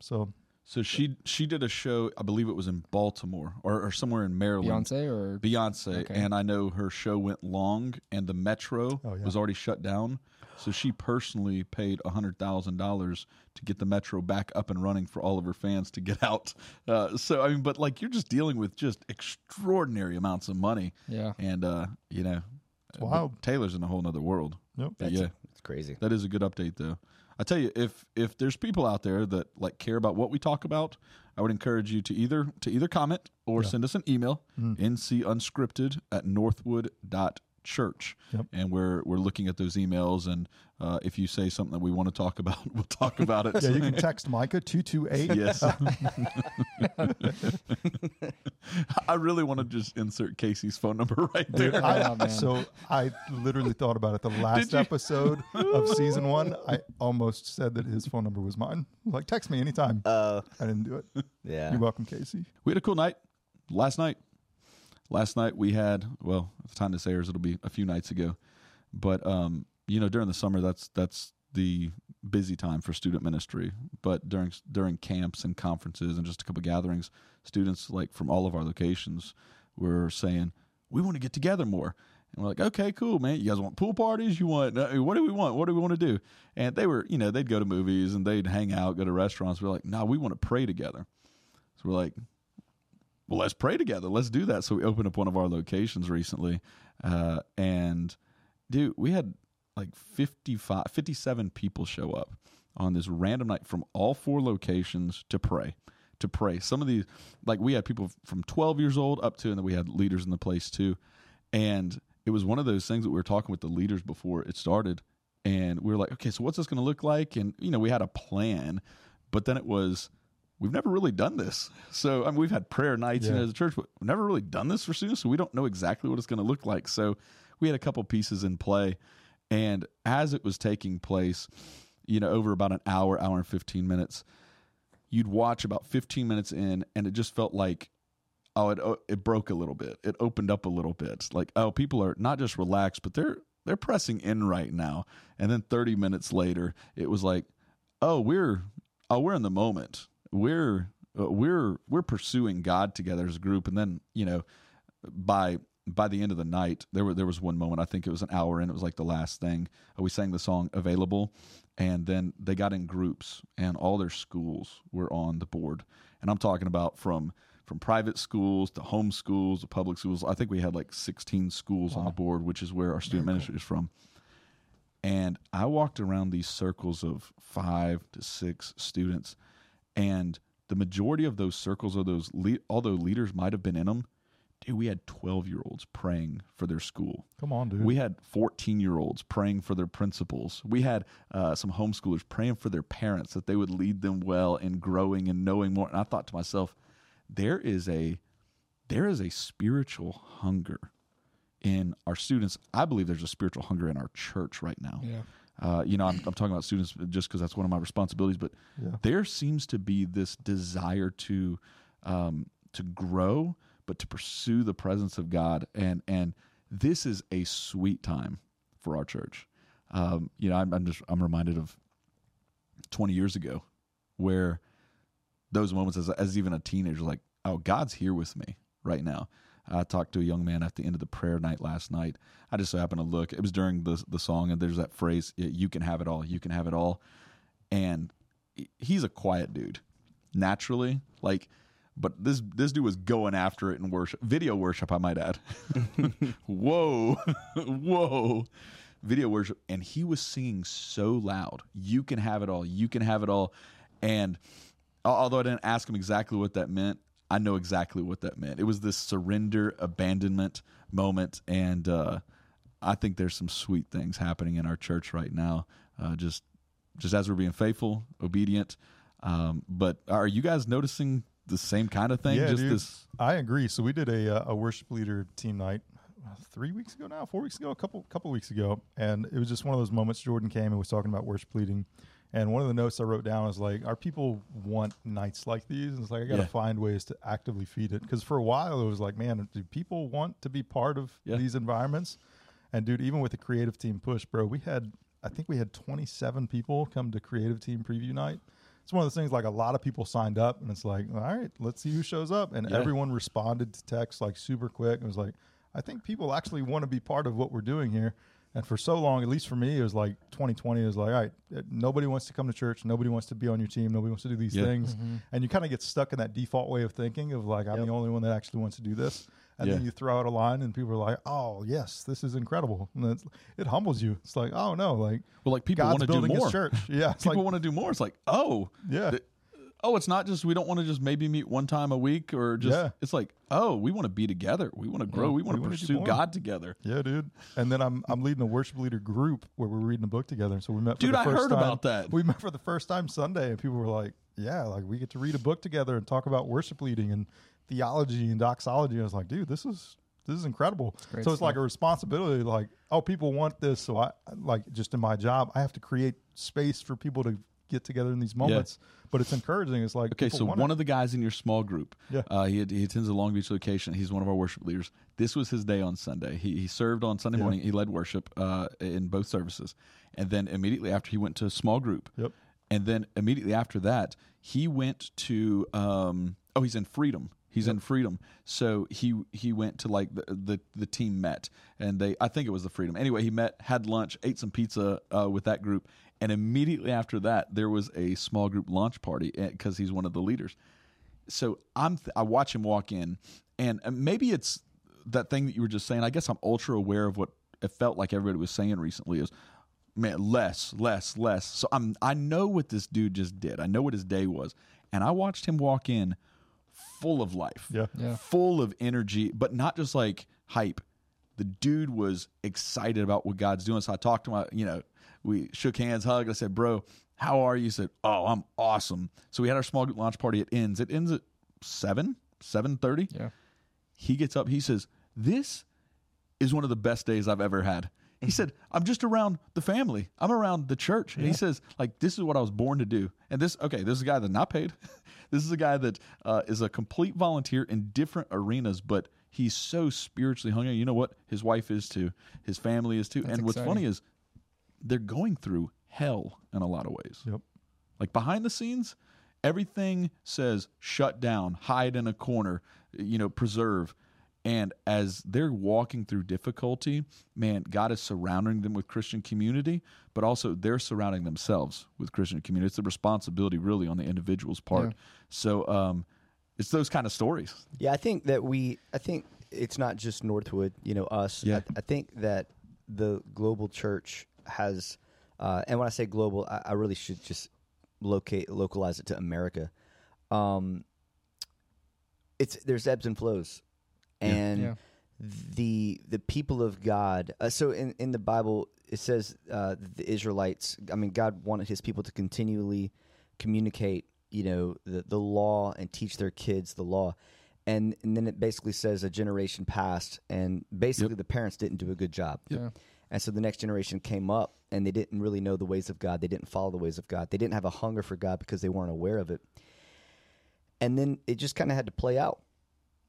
So So she she did a show, I believe it was in Baltimore or, or somewhere in Maryland. Beyonce or Beyonce, Okay. and I know her show went long, and the Metro Oh, yeah. was already shut down. So she personally paid hundred thousand dollars to get the Metro back up and running for all of her fans to get out. Uh, so I mean, but like you're just dealing with just extraordinary amounts of money, yeah. and uh, you know, It's wild. Taylor's in a whole other world. Yep. But That's yeah, it's crazy. that is a good update, though. I tell you, if if there's people out there that like care about what we talk about, I would encourage you to either to either comment or Yeah. send us an email, Mm. ncunscripted at northwood.church. Yep. And we're we're looking at those emails, and uh, if you say something that we want to talk about, <laughs> we'll talk about it. yeah, you can text Micah two two eight. yes. <laughs> <laughs> I really want to just insert Casey's phone number right there. Dude, I, Oh, so I literally thought about it. The last episode of season one, I almost said that his phone number was mine. Like, text me anytime. Uh, I didn't do it. yeah. You're welcome, Casey. We had a cool night last night. Last night we had well, the time this airs, it'll be a few nights ago. But um, you know, during the summer, that's that's the busy time for student ministry. But during during camps and conferences and just a couple gatherings, students like from all of our locations were saying we want to get together more. And we're like, okay, cool, man. You guys want pool parties? You want uh, what do we want? What do we want to do? And they were, you know, they'd go to movies and they'd hang out, go to restaurants. We're like, no, we want to pray together. So we're like, well, let's pray together. Let's do that. So we opened up one of our locations recently, uh, and dude, we had like 55, 57 people show up on this random night from all four locations to pray. To pray. Some of these, like we had people from 12 years old up to, and then we had leaders in the place too. And it was one of those things that we were talking with the leaders before it started. And we were like, okay, so what's this going to look like? And, you know, we had a plan, but then it was, we've never really done this. So, I mean, we've had prayer nights you Yeah. know, as a church, but we've never really done this for students. So we don't know exactly what it's going to look like. So we had a couple pieces in play. And as it was taking place, you know, over about an hour, hour and 15 minutes, you'd watch about 15 minutes in and it just felt like oh it oh, it broke a little bit it opened up a little bit like oh people are not just relaxed but they're they're pressing in right now and then 30 minutes later it was like oh we're oh we're in the moment we're uh, we're we're pursuing god together as a group. And then you know by by the end of the night there were there was one moment i think it was an hour in it was like the last thing uh, we sang the song available. And then they got in groups and all their schools were on the board. And i'm talking about from from private schools to home schools to public schools. I think we had like 16 schools on the board which is where our student ministry is from. And i walked around these circles of five to six students and the majority of those circles of those le- although leaders might have been in them dude we had 12 year olds praying for their school Come on, dude. we had 14 year olds praying for their principals. We had uh, some homeschoolers praying for their parents that they would lead them well in growing and knowing more. And I thought to myself, there is a there is a spiritual hunger in our students. I believe there's a spiritual hunger in our church right now. Yeah. Uh, you know, I'm, I'm talking about students just because that's one of my responsibilities, but Yeah. there seems to be this desire to um, to grow, but to pursue the presence of God, and and this is a sweet time for our church. Um, you know, I'm, I'm just I'm reminded of 20 years ago, where those moments as as even a teenager, like, oh, God's here with me right now. I talked to a young man at the end of the prayer night last night. I just so happened to look. It was during the the song, and there's that phrase, "You can have it all. You can have it all," and he's a quiet dude naturally. Like, but this this dude was going after it in worship, video worship, I might add. <laughs> whoa, <laughs> whoa, video worship, and he was singing so loud. You can have it all. You can have it all, and although I didn't ask him exactly what that meant, I know exactly what that meant. It was this surrender, abandonment moment, and uh, I think there's some sweet things happening in our church right now. Uh, just, just as we're being faithful, obedient. Um, but are you guys noticing the same kind of thing? Yeah, just dude. this. I agree. So we did a uh, a worship leader team night uh, three weeks ago now, four weeks ago, a couple couple weeks ago, and it was just one of those moments. Jordan came and was talking about worship leading, and one of the notes I wrote down was like, "Our people want nights like these." And it's like I got to Yeah. find ways to actively feed it because for a while it was like, man, do people want to be part of Yeah. these environments? And dude, even with the creative team push, bro, we had I think we had 27 people come to creative team preview night. It's one of those things like a lot of people signed up, and it's like, all right, let's see who shows up. And Yeah. everyone responded to text like super quick. It was like, I think people actually want to be part of what we're doing here. And for so long, at least for me, it was like 2020 is like, all right, uh, nobody wants to come to church. Nobody wants to be on your team. Nobody wants to do these Yeah. things. And you kind of get stuck in that default way of thinking of like, I'm Yep. the only one that actually wants to do this. And then you throw out a line, and people are like, "Oh, yes, this is incredible." And it's, it humbles you. It's like, "Oh no, like Well, like people want to do more. His church." Yeah, <laughs> it's People like, want to do more. It's like, oh, yeah, th- oh, it's not just we don't want to just maybe meet one time a week or just. Yeah. It's like, oh, we want to be together. We want to grow. Yeah, we want to pursue. God together. Yeah, dude. And then I'm I'm leading a worship leader group where we're reading a book together. So we met. For Dude, the I first heard time. about that. We met for the first time Sunday, and people were like, "Yeah, like we get to read a book together and talk about worship leading and theology and doxology." And I was like, "Dude, this is this is incredible." great so it's like a responsibility. Like, oh, people want this, so I like just in my job, I have to create space for people to get together in these moments. But it's encouraging. It's like Okay, so one of the guys in your small group, Yeah. uh, he, he attends the Long Beach location. He's one of our worship leaders. This was his day on Sunday. He, he served on Sunday Yeah. morning. He led worship uh, in both services, and then immediately after he went to a small group. Yep. And then immediately after that, he went to um, oh, he's in Freedom. He's He's in Freedom. So he he went to like the, the the team met and they I think it was the Freedom. Anyway, he met, had lunch, ate some pizza uh, with that group, and immediately after that there was a small group launch party because he's one of the leaders. So I'm th- I watch him walk in, and uh, maybe it's that thing that you were just saying. I guess I'm ultra aware of what it felt like everybody was saying recently is man less less less so i'm i know what this dude just did i know what his day was and i watched him walk in full of life Yeah. Yeah. full of energy but not just like hype the dude was excited about what god's doing so i talked to him you know we shook hands hugged i said bro how are you he said oh i'm awesome so we had our small group launch party it ends it ends at 7 7.30 Yeah. he gets up he says this is one of the best days I've ever had. He said, I'm just around the family. I'm around the church. And he says, like, this is what I was born to do. And this, okay, this is a guy that's not paid. <laughs> this is a guy that uh, is a complete volunteer in different arenas, but he's so spiritually hungry. You know what? His wife is too. His family is too. That's and what's funny is they're going through hell in a lot of ways. Yep. Like behind the scenes, everything says shut down, hide in a corner, you know, preserve. And as they're walking through difficulty, man, God is surrounding them with Christian community, but also they're surrounding themselves with Christian community. It's the responsibility really on the individual's part. Yeah. So um, it's those kind of stories. Yeah, I think that we. I think it's not just Northwood. You know, us. Yeah. I, I think that the global church has, uh, and when I say global, I, I really should just locate localize it to America. Um, it's there's ebbs and flows, and Yeah. the the people of God. Uh, so in in the Bible, it says uh, the Israelites. I mean, God wanted His people to continually communicate, you know, the the law and teach their kids the law. And, and then it basically says a generation passed, and basically Yep. the parents didn't do a good job. Yeah. And so the next generation came up and they didn't really know the ways of God. They didn't follow the ways of God. They didn't have a hunger for God because they weren't aware of it. And then it just kind of had to play out.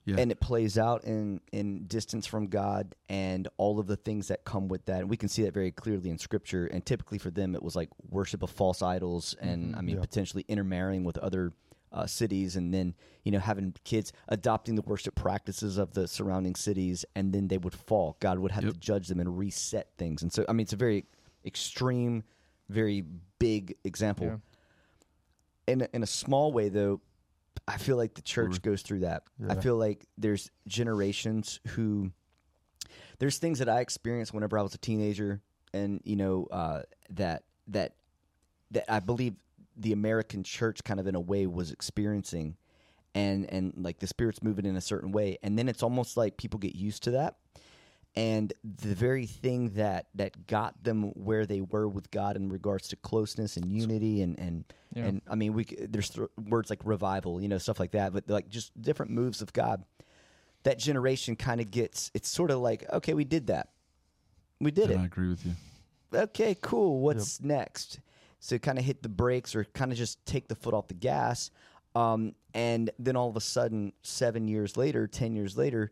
Yeah. And it plays out in, in distance from God and all of the things that come with that. And we can see that very clearly in Scripture. And typically for them, it was like worship of false idols and, mm-hmm. I mean, Yeah. potentially intermarrying with other uh, cities and then, you know, having kids adopting the worship practices of the surrounding cities. And then they would fall. God would have Yep. to judge them and reset things. And so, I mean, it's a very extreme, very big example. Yeah. In, a, in a small way, though, I feel like the church goes through that. I feel like there's generations who there's things that I experienced whenever I was a teenager, and you know uh, that that that I believe the American church kind of in a way was experiencing, and and like the spirit's moving in a certain way, and then it's almost like people get used to that, and the very thing that that got them where they were with God in regards to closeness and unity and and Yeah. and I mean we there's th- words like revival, you know, stuff like that, but like just different moves of God. That generation kind of gets it's sort of like okay, we did that, we did And it I agree with you. okay, cool. What's next? So kind of hit the brakes or kind of just take the foot off the gas. Um, and then all of a sudden, seven years later, 10 years later,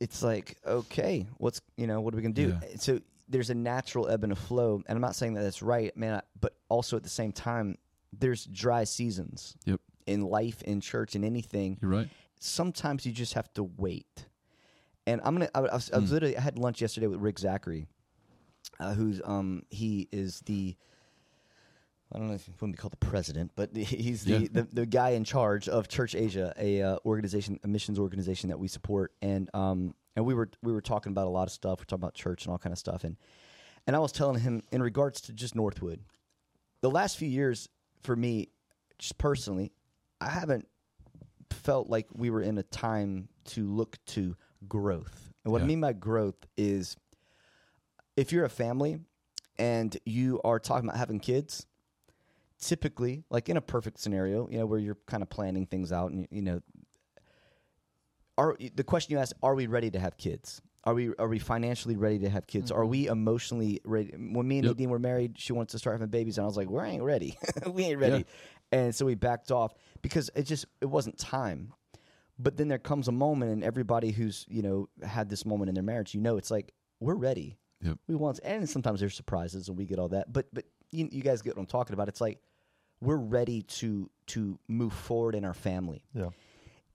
it's like, okay, what's, you know, what are we going to do? Yeah. So there's a natural ebb and a flow. And I'm not saying that that's right, man, I- but also at the same time, there's dry seasons Yep. in life, in church, in anything You're right. sometimes you just have to wait. And I'm gonna. I, I was, I was literally. I had lunch yesterday with Rick Zachary, uh, who's um he is the. I don't know if want to be called the president, but the- <laughs> he's the, Yeah. the, the guy in charge of Church Asia, a uh, organization, a missions organization that we support, and um and we were we were talking about a lot of stuff. We're talking about church and all kind of stuff, and and I was telling him in regards to just Northwood, the last few years for me, just personally, I haven't felt like we were in a time to look to growth. And what I mean by growth is if you're a family and you are talking about having kids, typically, like in a perfect scenario, you know, where you're kind of planning things out and you know are the question you ask, are we ready to have kids? Are we are we financially ready to have kids? Are mm-hmm. we emotionally ready? When me and Yep. Nadine were married, she wanted to start having babies, and I was like, "We ain't ready. <laughs> we ain't ready." And so we backed off because it just it wasn't time. But then there comes a moment, and everybody who's you know had this moment in their marriage, you know, it's like we're ready. Yep. We want, and sometimes there's surprises, and we get all that. But but you, you guys get what I'm talking about. It's like we're ready to to move forward in our family Yeah.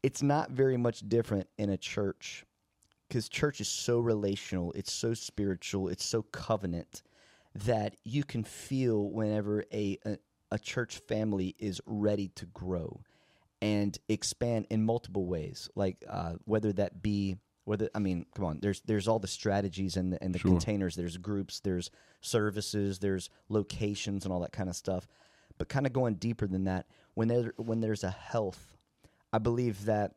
it's not very much different in a church because church is so relational, it's so spiritual, it's so covenant that you can feel whenever a, a, a church family is ready to grow and expand in multiple ways, like uh, whether that be whether I mean, come on, there's there's all the strategies and the, and the Sure. containers. There's groups, there's services, there's locations, and all that kind of stuff. But kind of going deeper than that, when there when there's a health, I believe that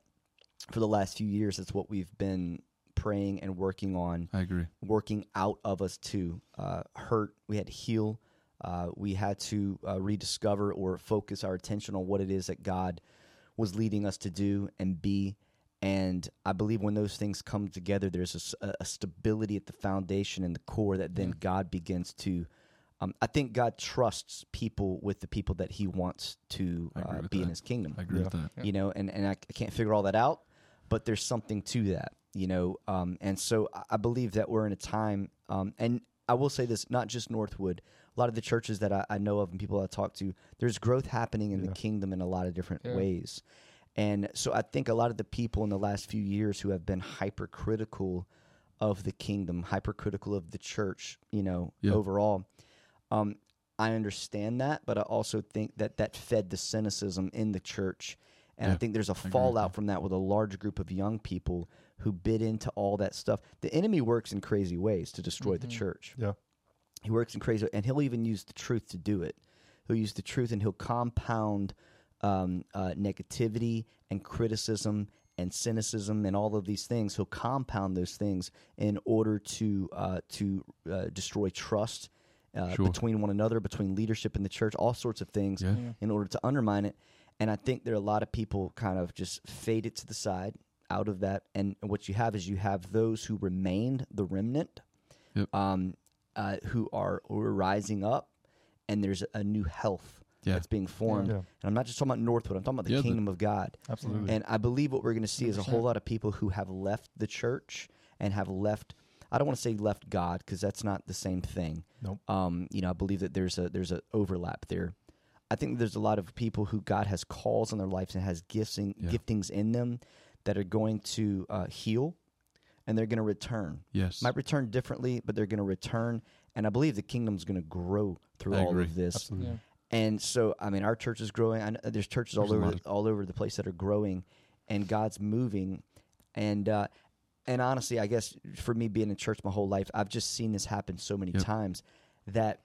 for the last few years, it's what we've been praying and working on I agree. working out of us too. Uh, hurt, we had to heal. Uh, we had to uh, rediscover or focus our attention on what it is that God was leading us to do and be. And I believe when those things come together, there's a stability at the foundation and the core that then God begins to. Um, I think God trusts people with the people that He wants to uh, with be in. His kingdom I agree with that. you know and, and I, I can't figure all that out but there's something to that you know um, and so I- i believe that we're in a time um, and i will say this not just northwood a lot of the churches that i, I know of and people i talk to there's growth happening in the kingdom in a lot of different Yeah. ways and so i think a lot of the people in the last few years who have been hypercritical of the kingdom hypercritical of the church you know Yeah. overall um, I understand that, but I also think that that fed the cynicism in the church. And I think there's a fallout that. from that with a large group of young people who bid into all that stuff. The enemy works in crazy ways to destroy the church. Yeah. He works in crazy, and he'll even use the truth to do it. He'll use the truth, and he'll compound um, uh, negativity and criticism and cynicism and all of these things. He'll compound those things in order to uh, to uh, destroy trust uh, Sure. between one another, between leadership in the church, all sorts of things, Yeah. in order to undermine it. And I think there are a lot of people kind of just fade it to the side out of that. And what you have is you have those who remained the remnant, Yep. um, uh, who are who are rising up, and there's a new health Yeah. that's being formed. Yeah. And I'm not just talking about Northwood. I'm talking about the Yeah, the- kingdom of God. Absolutely. And I believe what we're going to see is a whole lot of people who have left the church and have left. I don't want to say left God because that's not the same thing. Nope. Um, you know, I believe that there's a there's a overlap there. I think there's a lot of people who God has calls in their lives and has gifting Yeah. giftings in them that are going to uh, heal, and they're going to return. Yes. Might return differently, but they're going to return, and I believe the kingdom's going to grow through I all agree. of this. Yeah. And so, I mean, our church is growing. I know there's churches all There's a over lot all over the place that are growing, and God's moving. And uh, and honestly, I guess for me being in church my whole life, I've just seen this happen so many Yep. times that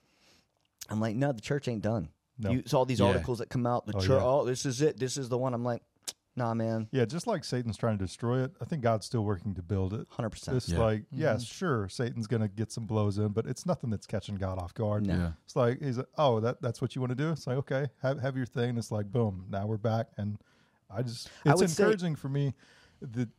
I'm like, no, the church ain't done. No. You saw these Yeah. articles that come out. The Oh, church, yeah. oh, this is it. This is the one. I'm like, nah, man, Yeah, just like Satan's trying to destroy it, I think God's still working to build it. hundred percent. It's Yeah. like, Mm-hmm. yes, sure, Satan's going to get some blows in, but it's nothing that's catching God off guard. No. Yeah. It's like he's like, oh, that that's what you want to do. It's like okay, have have your thing. It's like boom, now we're back, and I just I it's would say- encouraging for me. That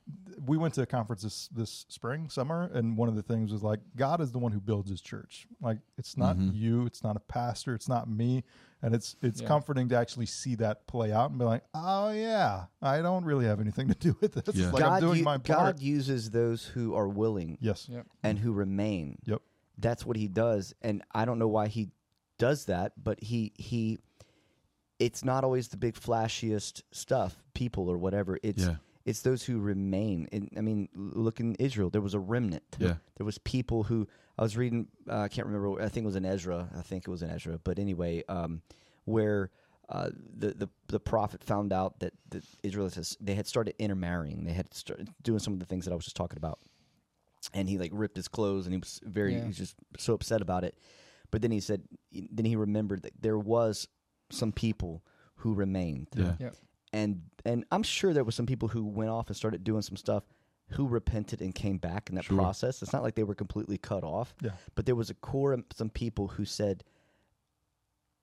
we went to a conference this this spring summer, and one of the things was like God is the one who builds His church. Like it's not Mhm. you, it's not a pastor, it's not me, and it's it's Yeah. comforting to actually see that play out and be like, oh yeah, I don't really have anything to <laughs> do with this. Yeah. It's like I'm God, doing u- my part. God uses those who are willing yes. Yep. and who remain. Yep. That's what he does, and I don't know why he does that, but he he. It's not always the big flashiest stuff, people or whatever. It's Yeah. It's those who remain. And I mean, l- look in Israel, there was a remnant. Yeah. There was people who I was reading. Uh, I can't remember. I think it was in Ezra. I think it was in Ezra. But anyway, um, where uh, the, the the prophet found out that the Israelites they had started intermarrying. They had started doing some of the things that I was just talking about. And he like ripped his clothes, and he was very Yeah. he was just so upset about it. But then he said, then he remembered that there was some people who remained Yeah. Yep. And and I'm sure there was some people who went off and started doing some stuff who repented and came back in that Sure. process. It's not like they were completely cut off, Yeah. but there was a core of some people who said,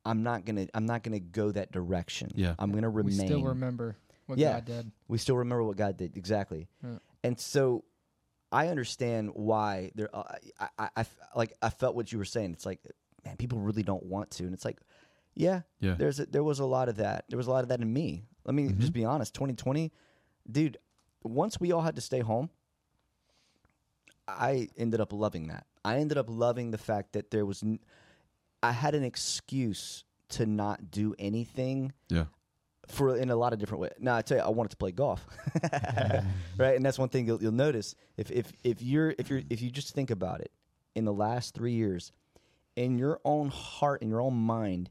"I'm not gonna, I'm not gonna go that direction. Yeah. I'm gonna remain. We still remember what Yeah. God did. We still remember what God did exactly, Yeah. and so I understand why there. Uh, I, I, I f- like I felt what you were saying. It's like, man, people really don't want to, and it's like, yeah, Yeah. there's a, there was a lot of that. There was a lot of that in me. Let me Mm-hmm. just be honest. 2020, dude. Once we all had to stay home, I ended up loving that. I ended up loving the fact that there was. N- I had an excuse to not do anything Yeah. for in a lot of different ways. Now I tell you, I wanted to play golf, <laughs> <laughs> right? And that's one thing you'll, you'll notice if if if you're if you're if you just think about it, in the last three years, in your own heart, in your own mind,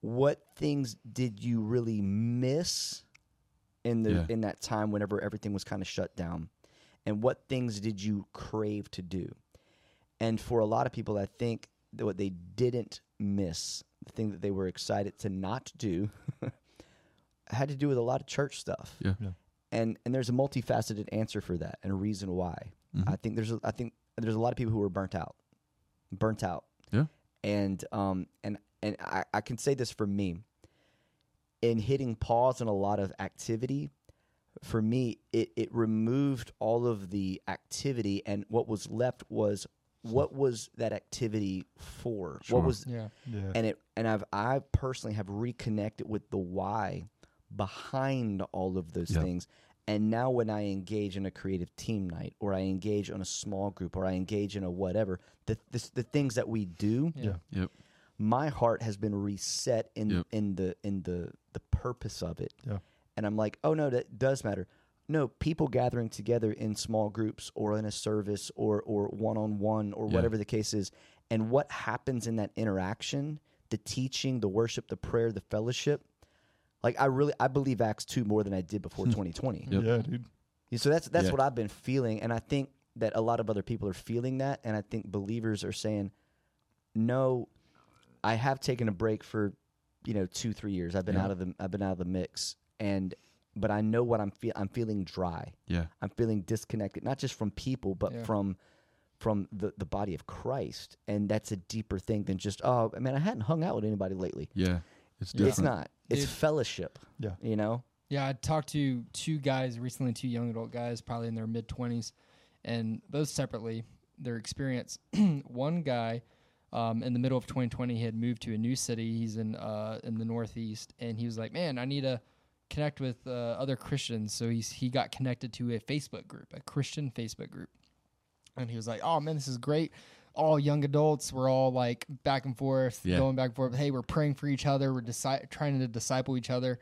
what things did you really miss in the Yeah. in that time whenever everything was kind of shut down, and what things did you crave to do? And for a lot of people, I think that what they didn't miss, the thing that they were excited to not do, <laughs> had to do with a lot of church stuff. Yeah. Yeah. And and there's a multifaceted answer for that and a reason why. Mhm. I think there's a, I think there's a lot of people who were burnt out, burnt out. Yeah. And um and and I, I can say this for me. In hitting pause on a lot of activity, for me, it, it removed all of the activity, and what was left was what was that activity for? Sure. What was Yeah. Yeah. and it and I've I personally have reconnected with the why behind all of those Yeah. things. And now when I engage in a creative team night or I engage on a small group or I engage in a whatever, the the, the things that we do, Yeah. Yep. My heart has been reset in Yep. in the in the the purpose of it. Yeah. And I'm like, "Oh no, that does matter." No, people gathering together in small groups or in a service or or one-on-one or Yeah. whatever the case is, and what happens in that interaction, the teaching, the worship, the prayer, the fellowship, like I really I believe Acts 2 more than I did before hmm. 2020. Yep. Yeah, dude. Yeah, So that's that's Yeah. what I've been feeling, and I think that a lot of other people are feeling that, and I think believers are saying, "No, I have taken a break for, you know, two three years. I've been Yeah. out of the I've been out of the mix, and but I know what I'm feel I'm feeling dry. Yeah. I'm feeling disconnected, not just from people, but Yeah. from from the the body of Christ, and that's a deeper thing than just oh man, I hadn't hung out with anybody lately. Yeah. It's different. It's not. It's Dude. fellowship. Yeah. you know. Yeah, I talked to two guys recently, two young adult guys, probably in their mid twenties, and both separately, their experience. <clears throat> One guy, um, in the middle of 2020, he had moved to a new city. He's in uh, in the Northeast, and he was like, "Man, I need to connect with uh, other Christians." So he's he got connected to a Facebook group, a Christian Facebook group, and he was like, "Oh man, this is great." All young adults, we're all like back and forth, Yeah. going back and forth. Hey, we're praying for each other. We're deci- trying to disciple each other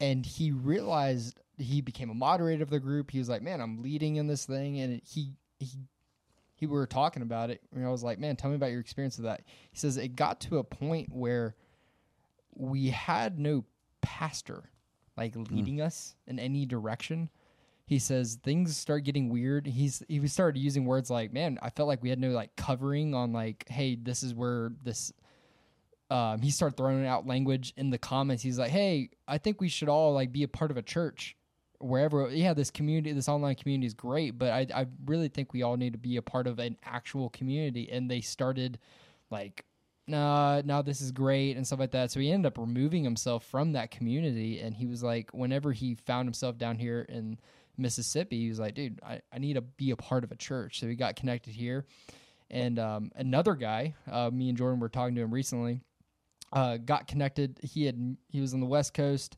and he realized he became a moderator of the group. He was like, "Man, I'm leading in this thing," and it, he he he we were talking about it. And I was like, "Man, tell me about your experience with that." He says it got to a point where we had no pastor like leading us in any direction. He says things start getting weird. He's he started using words like, "Man, I felt like we had no like covering on like, hey, this is where this um, he started throwing out language in the comments. He's like, "Hey, I think we should all like be a part of a church, wherever. Yeah, this community, this online community is great, but I, I really think we all need to be a part of an actual community." And they started like, "Nah, no, this is great" and stuff like that. So he ended up removing himself from that community, and he was like, whenever he found himself down here in Mississippi, he was like, "Dude, I, I need to be a part of a church." So he got connected here. And um, another guy, uh, me and Jordan were talking to him recently uh, got connected. He had he was on the West Coast,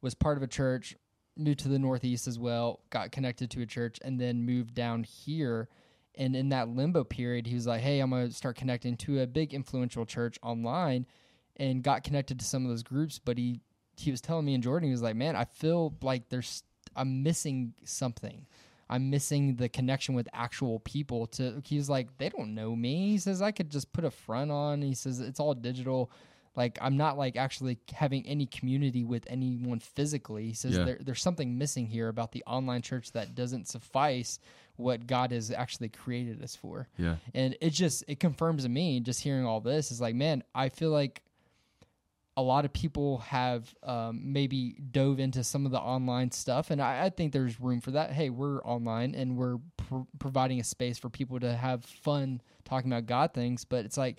was part of a church, moved to the Northeast as well, got connected to a church, and then moved down here. And in that limbo period, he was like, "Hey, I'm gonna start connecting to a big influential church online," and got connected to some of those groups. But he he was telling me and Jordan, he was like, "Man, I feel like there's I'm missing something." I'm missing the connection with actual people. To he was like, they don't know me. He says I could just put a front on. He says it's all digital. Like I'm not like actually having any community with anyone physically. He says Yeah. there, there's something missing here about the online church that doesn't suffice what God has actually created us for. Yeah. And it just it confirms to me just hearing all this is like, man, I feel like a lot of people have um, maybe dove into some of the online stuff, and I, I think there's room for that. Hey, we're online and we're pr- providing a space for people to have fun talking about God things, but it's like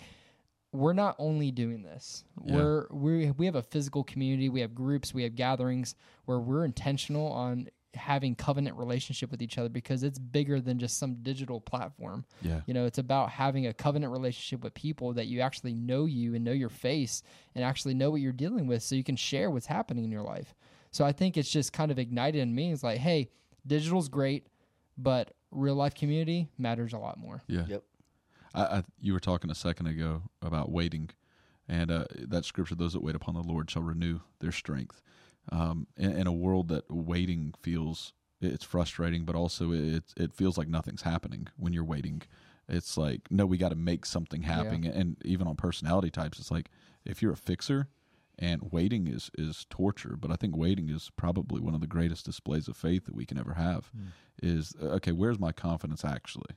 we're not only doing this. Yeah. We're we we have a physical community, we have groups, we have gatherings where we're intentional on having covenant relationship with each other because it's bigger than just some digital platform. Yeah. You know, it's about having a covenant relationship with people that you actually know you and know your face and actually know what you're dealing with so you can share what's happening in your life. So I think it's just kind of ignited in me. It's like, hey, digital's great, but real life community matters a lot more. Yeah. Yep. I, I you were talking a second ago about waiting, and uh, that scripture: "Those that wait upon the Lord shall renew their strength." um, in, in a world that waiting feels it's frustrating, but also it it feels like nothing's happening when you're waiting. It's like no, we got to make something happen, and even on personality types, it's like if you're a fixer, and waiting is is torture. But I think waiting is probably one of the greatest displays of faith that we can ever have. Is uh, okay, where's my confidence actually?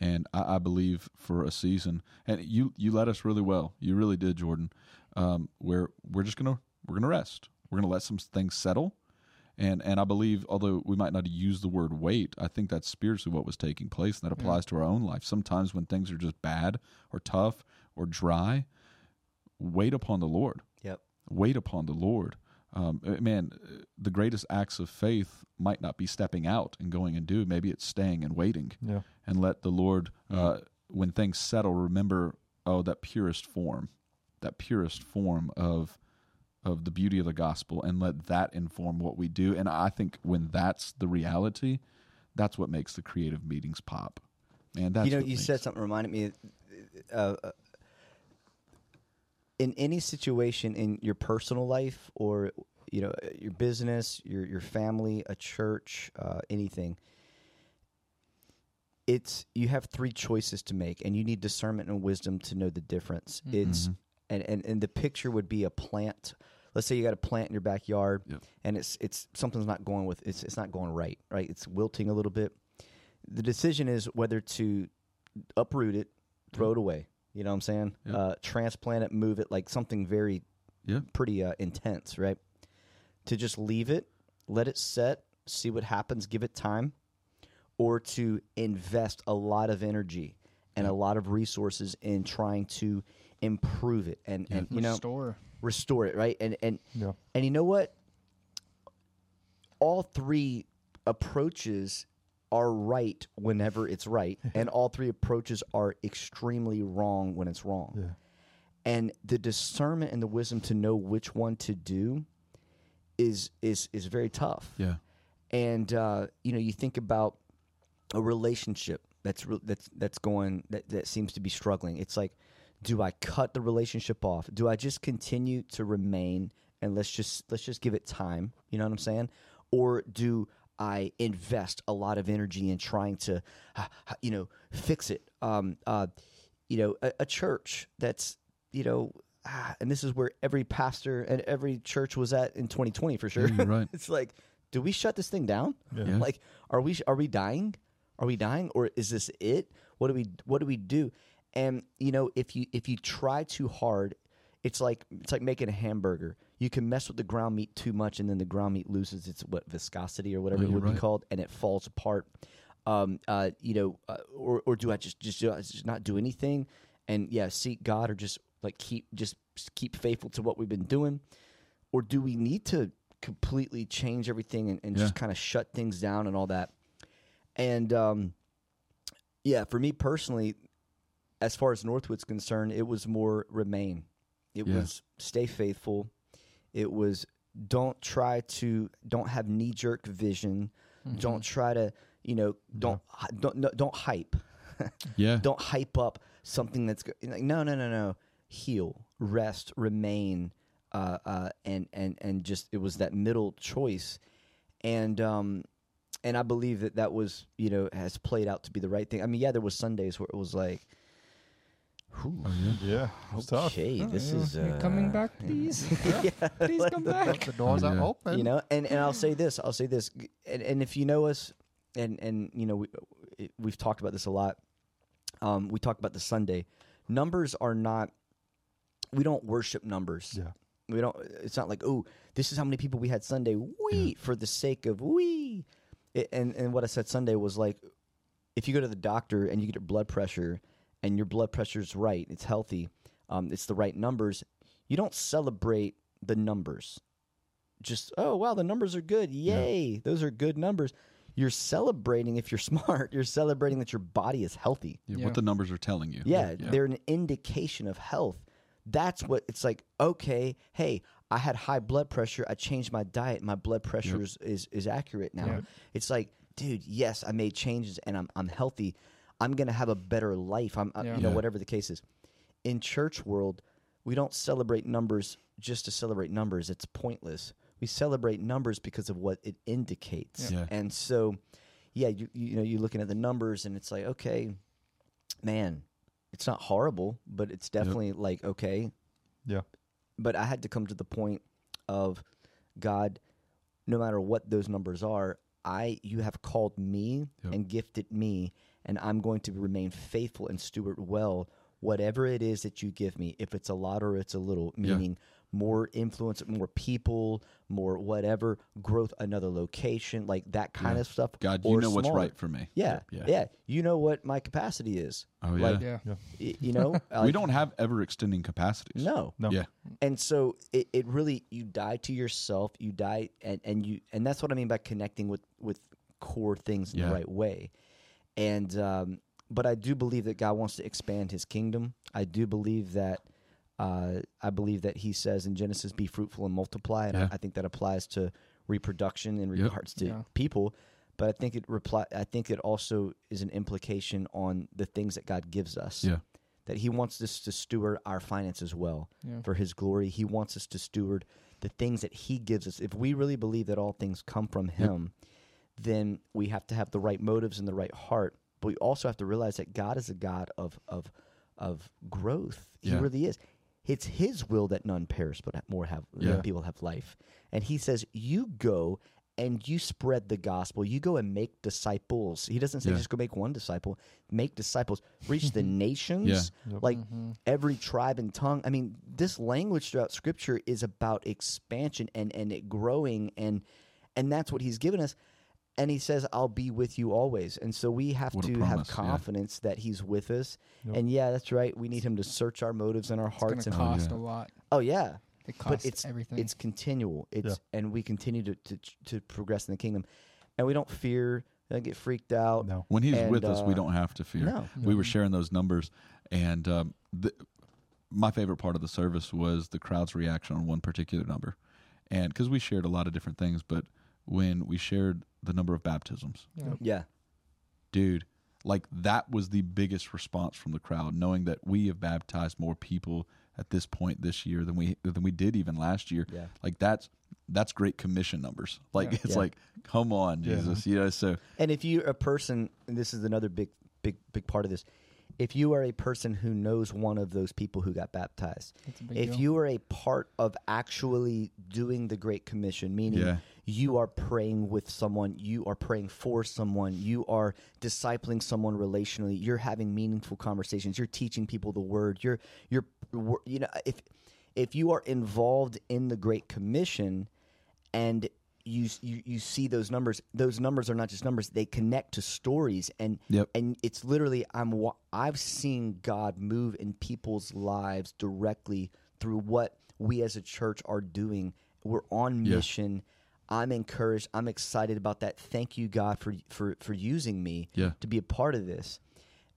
And I, I believe for a season, and you you led us really well. You really did, Jordan. Um, where we're just gonna we're gonna rest. We're gonna let some things settle. And and I believe, although we might not use the word wait, I think that's spiritually what was taking place, and that applies to our own life. Sometimes when things are just bad or tough or dry, wait upon the Lord. Yep. Wait upon the Lord. Um, uh, man, uh, the greatest acts of faith might not be stepping out and going and do. Maybe it's staying and waiting Yeah. and let the Lord, uh, when things settle, remember, oh, that purest form, that purest form of of the beauty of the gospel, and let that inform what we do. And I think when that's the reality, that's what makes the creative meetings pop. Man, that's you know, you makes- said something reminded me. Uh, uh, in any situation in your personal life or you know your business, your your family, a church, uh, anything, it's you have three choices to make, and you need discernment and wisdom to know the difference. It's Mhm. and, and and the picture would be a plant. Let's say you got a plant in your backyard, Yep. and it's it's something's not going with it's it's not going right, right? It's wilting a little bit. The decision is whether to uproot it, throw it away. You know what I'm saying? Yep. Uh, transplant it, move it, like something very Yeah. pretty uh, intense, right? To just leave it, let it set, see what happens, give it time, or to invest a lot of energy and a lot of resources in trying to improve it and, and you know Restore. restore it, right? And and Yeah. and you know what? All three approaches are right whenever it's right, <laughs> and all three approaches are extremely wrong when it's wrong. Yeah. and the discernment and the wisdom to know which one to do is is is very tough. Yeah. and uh, you know you think about a relationship that's re- that's that's going that, that seems to be struggling. It's like do i cut the relationship off? Do i just continue to remain and let's just let's just give it time? You know what i'm saying? Or do i invest a lot of energy in trying to you know fix it. Um uh you know a, a church that's you know ah, and this is where every pastor and every church was at in 2020 for sure. You're right. <laughs> it's like do we shut this thing down? Yeah. Yeah. like are we are we dying? Are we dying or is this it? What do we what do we do? And you know if you if you try too hard it's like it's like making a hamburger you can mess with the ground meat too much and then the ground meat loses its what viscosity or whatever Oh, it would be called and it falls apart. Um uh you know uh, or or do i just just, just not do anything? And yeah seek god or just like keep just keep faithful to what we've been doing? Or do we need to completely change everything and, and just kind of shut things down and all that? And um, yeah for me personally as far as northwood's concerned it was more remain. It Yeah. was stay faithful it was don't try to don't have knee-jerk vision. Don't try to you know don't hy- don't no, don't hype. <laughs> Yeah. don't hype up something that's like no no no no. Heal rest remain uh, uh, and and and just it was that middle choice. And um and I believe that that was you know has played out to be the right thing. I mean yeah there was Sundays where it was like whew, Oh, yeah. Yeah. It's tough. okay this Yeah, is you're uh, coming back, please. <laughs> yeah, <laughs> please come back. The doors Oh, are open. you know and and i'll say this i'll say this and, and if you know us and and you know we, we've talked about this a lot um we talk about the sunday numbers are not we don't worship numbers Yeah. we don't it's not like oh this is how many people we had sunday we for the sake of we it, and and what i said sunday was like if you go to the doctor and you get your blood pressure and your blood pressure's right it's healthy um, it's the right numbers you don't celebrate the numbers just oh wow the numbers are good yay those are good numbers you're celebrating if you're <laughs> smart you're celebrating that your body is healthy Yeah, Yeah. What the numbers are telling you. yeah, they're an indication of health. That's what it's like. Okay, hey, I had high blood pressure. I changed my diet. My blood pressure is, is is accurate now. Yeah. It's like, dude, yes, I made changes and I'm I'm healthy. I'm gonna have a better life. I'm, I- Yeah. you know, Yeah. whatever the case is. In church world, we don't celebrate numbers just to celebrate numbers. It's pointless. we celebrate numbers because of what it indicates. Yeah. And so, yeah, you you know you're looking at the numbers and it's like okay, man, it's not horrible, but it's definitely like okay. Yeah. But I had to come to the point of God, no matter what those numbers are, I you have called me Yep. and gifted me, and I'm going to remain faithful and steward well whatever it is that you give me. If it's a lot or it's a little, Yeah. meaning more influence, more people, more whatever growth, another location, like that kind Yeah. of stuff. God, you or know what's right for me. Yeah, Yeah. yeah, You know what my capacity is. Oh yeah. Like, Yeah. y- you know, <laughs> we don't have ever extending capacities. No, No. Yeah. and so it, it really you die to yourself you die and, and you and that's what i mean by connecting with with core things in Yeah. the right way and um but i do believe that god wants to expand his kingdom i do believe that uh i believe that he says in genesis be fruitful and multiply and Yeah. I, I think that applies to reproduction in Yep. regards to Yeah. people but i think it reply i think it also is an implication on the things that god gives us Yeah. that he wants us to steward our finances well Yeah. for his glory. He wants us to steward the things that he gives us. If we really believe that all things come from him, then we have to have the right motives and the right heart. But we also have to realize that God is a God of of of growth. He Yeah. really is. It's his will that none perish, but more have Yeah. people have life. And he says, "You go and you spread the gospel. You go and make disciples." He doesn't say Yeah. just go make one disciple. Make disciples. Reach the <laughs> nations. Yeah. Yep. Like mm-hmm. every tribe and tongue. I mean, this language throughout Scripture is about expansion and and it growing and and that's what He's given us. And He says, "I'll be with you always." And so we have What to promise, have yeah. confidence that He's with us. Yep. And yeah, that's right. We need Him to search our motives and our It's hearts. to And cost yeah. a lot. oh yeah, It but costs it's everything. it's continual. It's Yeah. and we continue to, to to progress in the kingdom, and we don't fear. Don't get freaked out. No. When he's And, with us, we uh, don't have to fear. no. We were sharing those numbers, and um, the, my favorite part of the service was the crowd's reaction on one particular number, and because we shared a lot of different things, but when we shared the number of baptisms, yeah. Yeah, dude, like that was the biggest response from the crowd, knowing that we have baptized more people at this point this year than we than we did even last year. Yeah. Like that's that's great commission numbers. Like Yeah. it's Yeah. like, come on, Yeah. Jesus, you know. So And if you're a person, and this is another big, big, big part of this, if you are a person who knows one of those people who got baptized, That's a big if deal. you are a part of actually doing the Great Commission, meaning Yeah. You are praying with someone, you are praying for someone, you are discipling someone relationally, you're having meaningful conversations, you're teaching people the word, you're you're you know if if you are involved in the Great Commission and you, you you see those numbers those numbers are not just numbers. They connect to stories. And Yep. and it's literally i'm i've seen god move in people's lives directly through what we as a church are doing. We're on Yeah. I'm encouraged i'm excited about that thank you god for for for using me Yeah. to be a part of this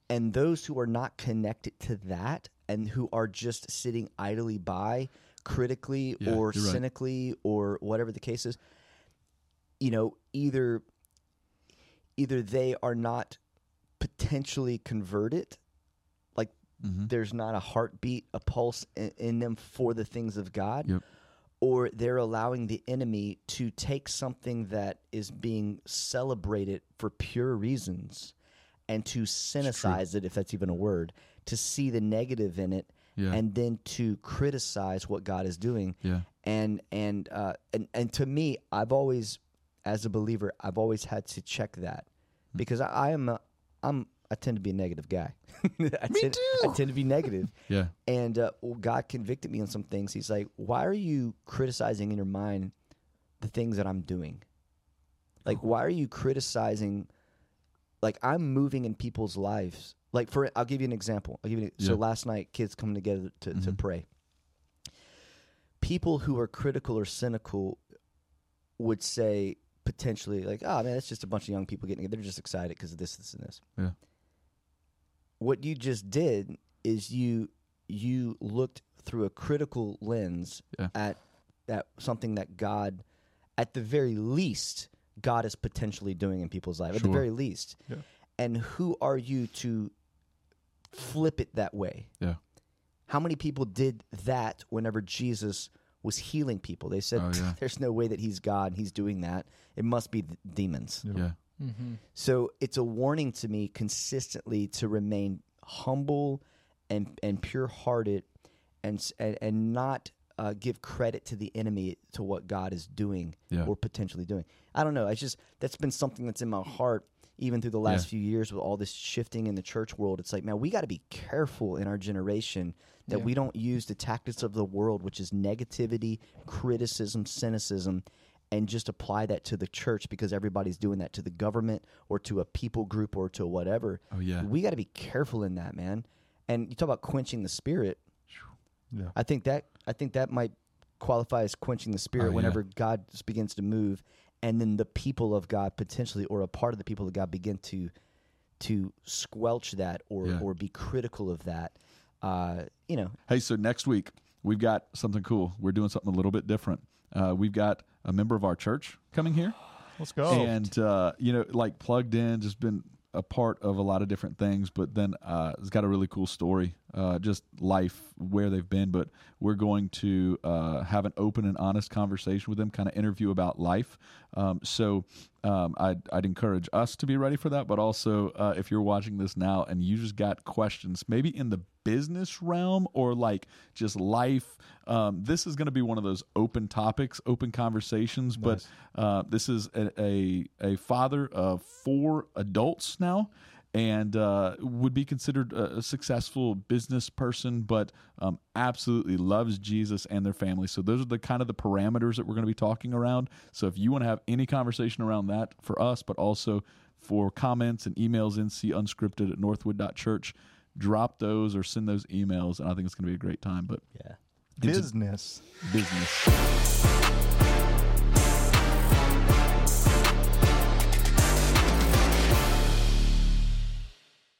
and those who are not connected to that and who are just sitting idly by critically Yeah, or you're right. cynically or whatever the case is you know either either they are not potentially converted like Mhm. there's not a heartbeat a pulse in, in them for the things of god Yep. Or they're allowing the enemy to take something that is being celebrated for pure reasons and to cynicize it if that's even a word to see the negative in it Yeah. and then to criticize what god is doing yeah, and and uh and and to me i've always as a believer i've always had to check that Hmm. because i, I am a, i'm i tend to be a negative guy. <laughs> I Me tend, too. i tend to be negative. <laughs> Yeah, and uh, well, god convicted me on some things. He's like why are you criticizing in your mind the things that i'm doing? Like why are you criticizing like i'm moving in people's lives. Like for i'll give you an example. I'll give you so Yeah. last night kids come together to, to Mhm. pray. People who are critical or cynical would say potentially like oh man it's just a bunch of young people getting together. They're just excited because of this this and this. Yeah. What you just did is you you looked through a critical lens Yeah. at at something that God at the very least God is potentially doing in people's life at the very least Yeah. and who are you to flip it that way yeah, how many people did that whenever Jesus was healing people. They said, Oh, yeah. <laughs> "There's no way that he's God. and He's doing that. It must be demons." Yeah. Mm-hmm. So it's a warning to me consistently to remain humble and and pure hearted, and and, and not uh, give credit to the enemy to what God is doing Yeah. or potentially doing. I don't know. It's just that's been something that's in my heart even through the last Yeah. few years with all this shifting in the church world. It's like, man, we got to be careful in our generation that Yeah. we don't use the tactics of the world, which is negativity, criticism, cynicism, and just apply that to the church because everybody's doing that to the government or to a people group or to whatever. Oh yeah. We got to be careful in that, man. And you talk about quenching the spirit. Yeah. I think that I think that might qualify as quenching the spirit Oh, yeah. whenever God just begins to move, and then the people of God potentially, or a part of the people of God, begin to to squelch that or Yeah. or be critical of that. Uh, you know, Hey, so next week we've got something cool. We're doing something a little bit different. Uh, we've got a member of our church coming here, Let's go. and uh, you know, like plugged in, just been a part of a lot of different things. But then uh, it's got a really cool story, uh, just life where they've been. But we're going to uh, have an open and honest conversation with them, kind of interview about life. Um, so um, I'd, I'd encourage us to be ready for that. But also, uh, if you're watching this now and you just got questions, maybe in the business realm or like just life, um, this is going to be one of those open topics, open conversations. But uh, this is a, a a father of four adults now. And uh, would be considered a, successful business person, but um, absolutely loves Jesus and their family. So those are the kind of the parameters that we're going to be talking around. So if you want to have any conversation around that for us, but also for comments and emails, nc unscripted at northwood.church, drop those or send those emails, and I think it's going to be a great time. But yeah. Business. business.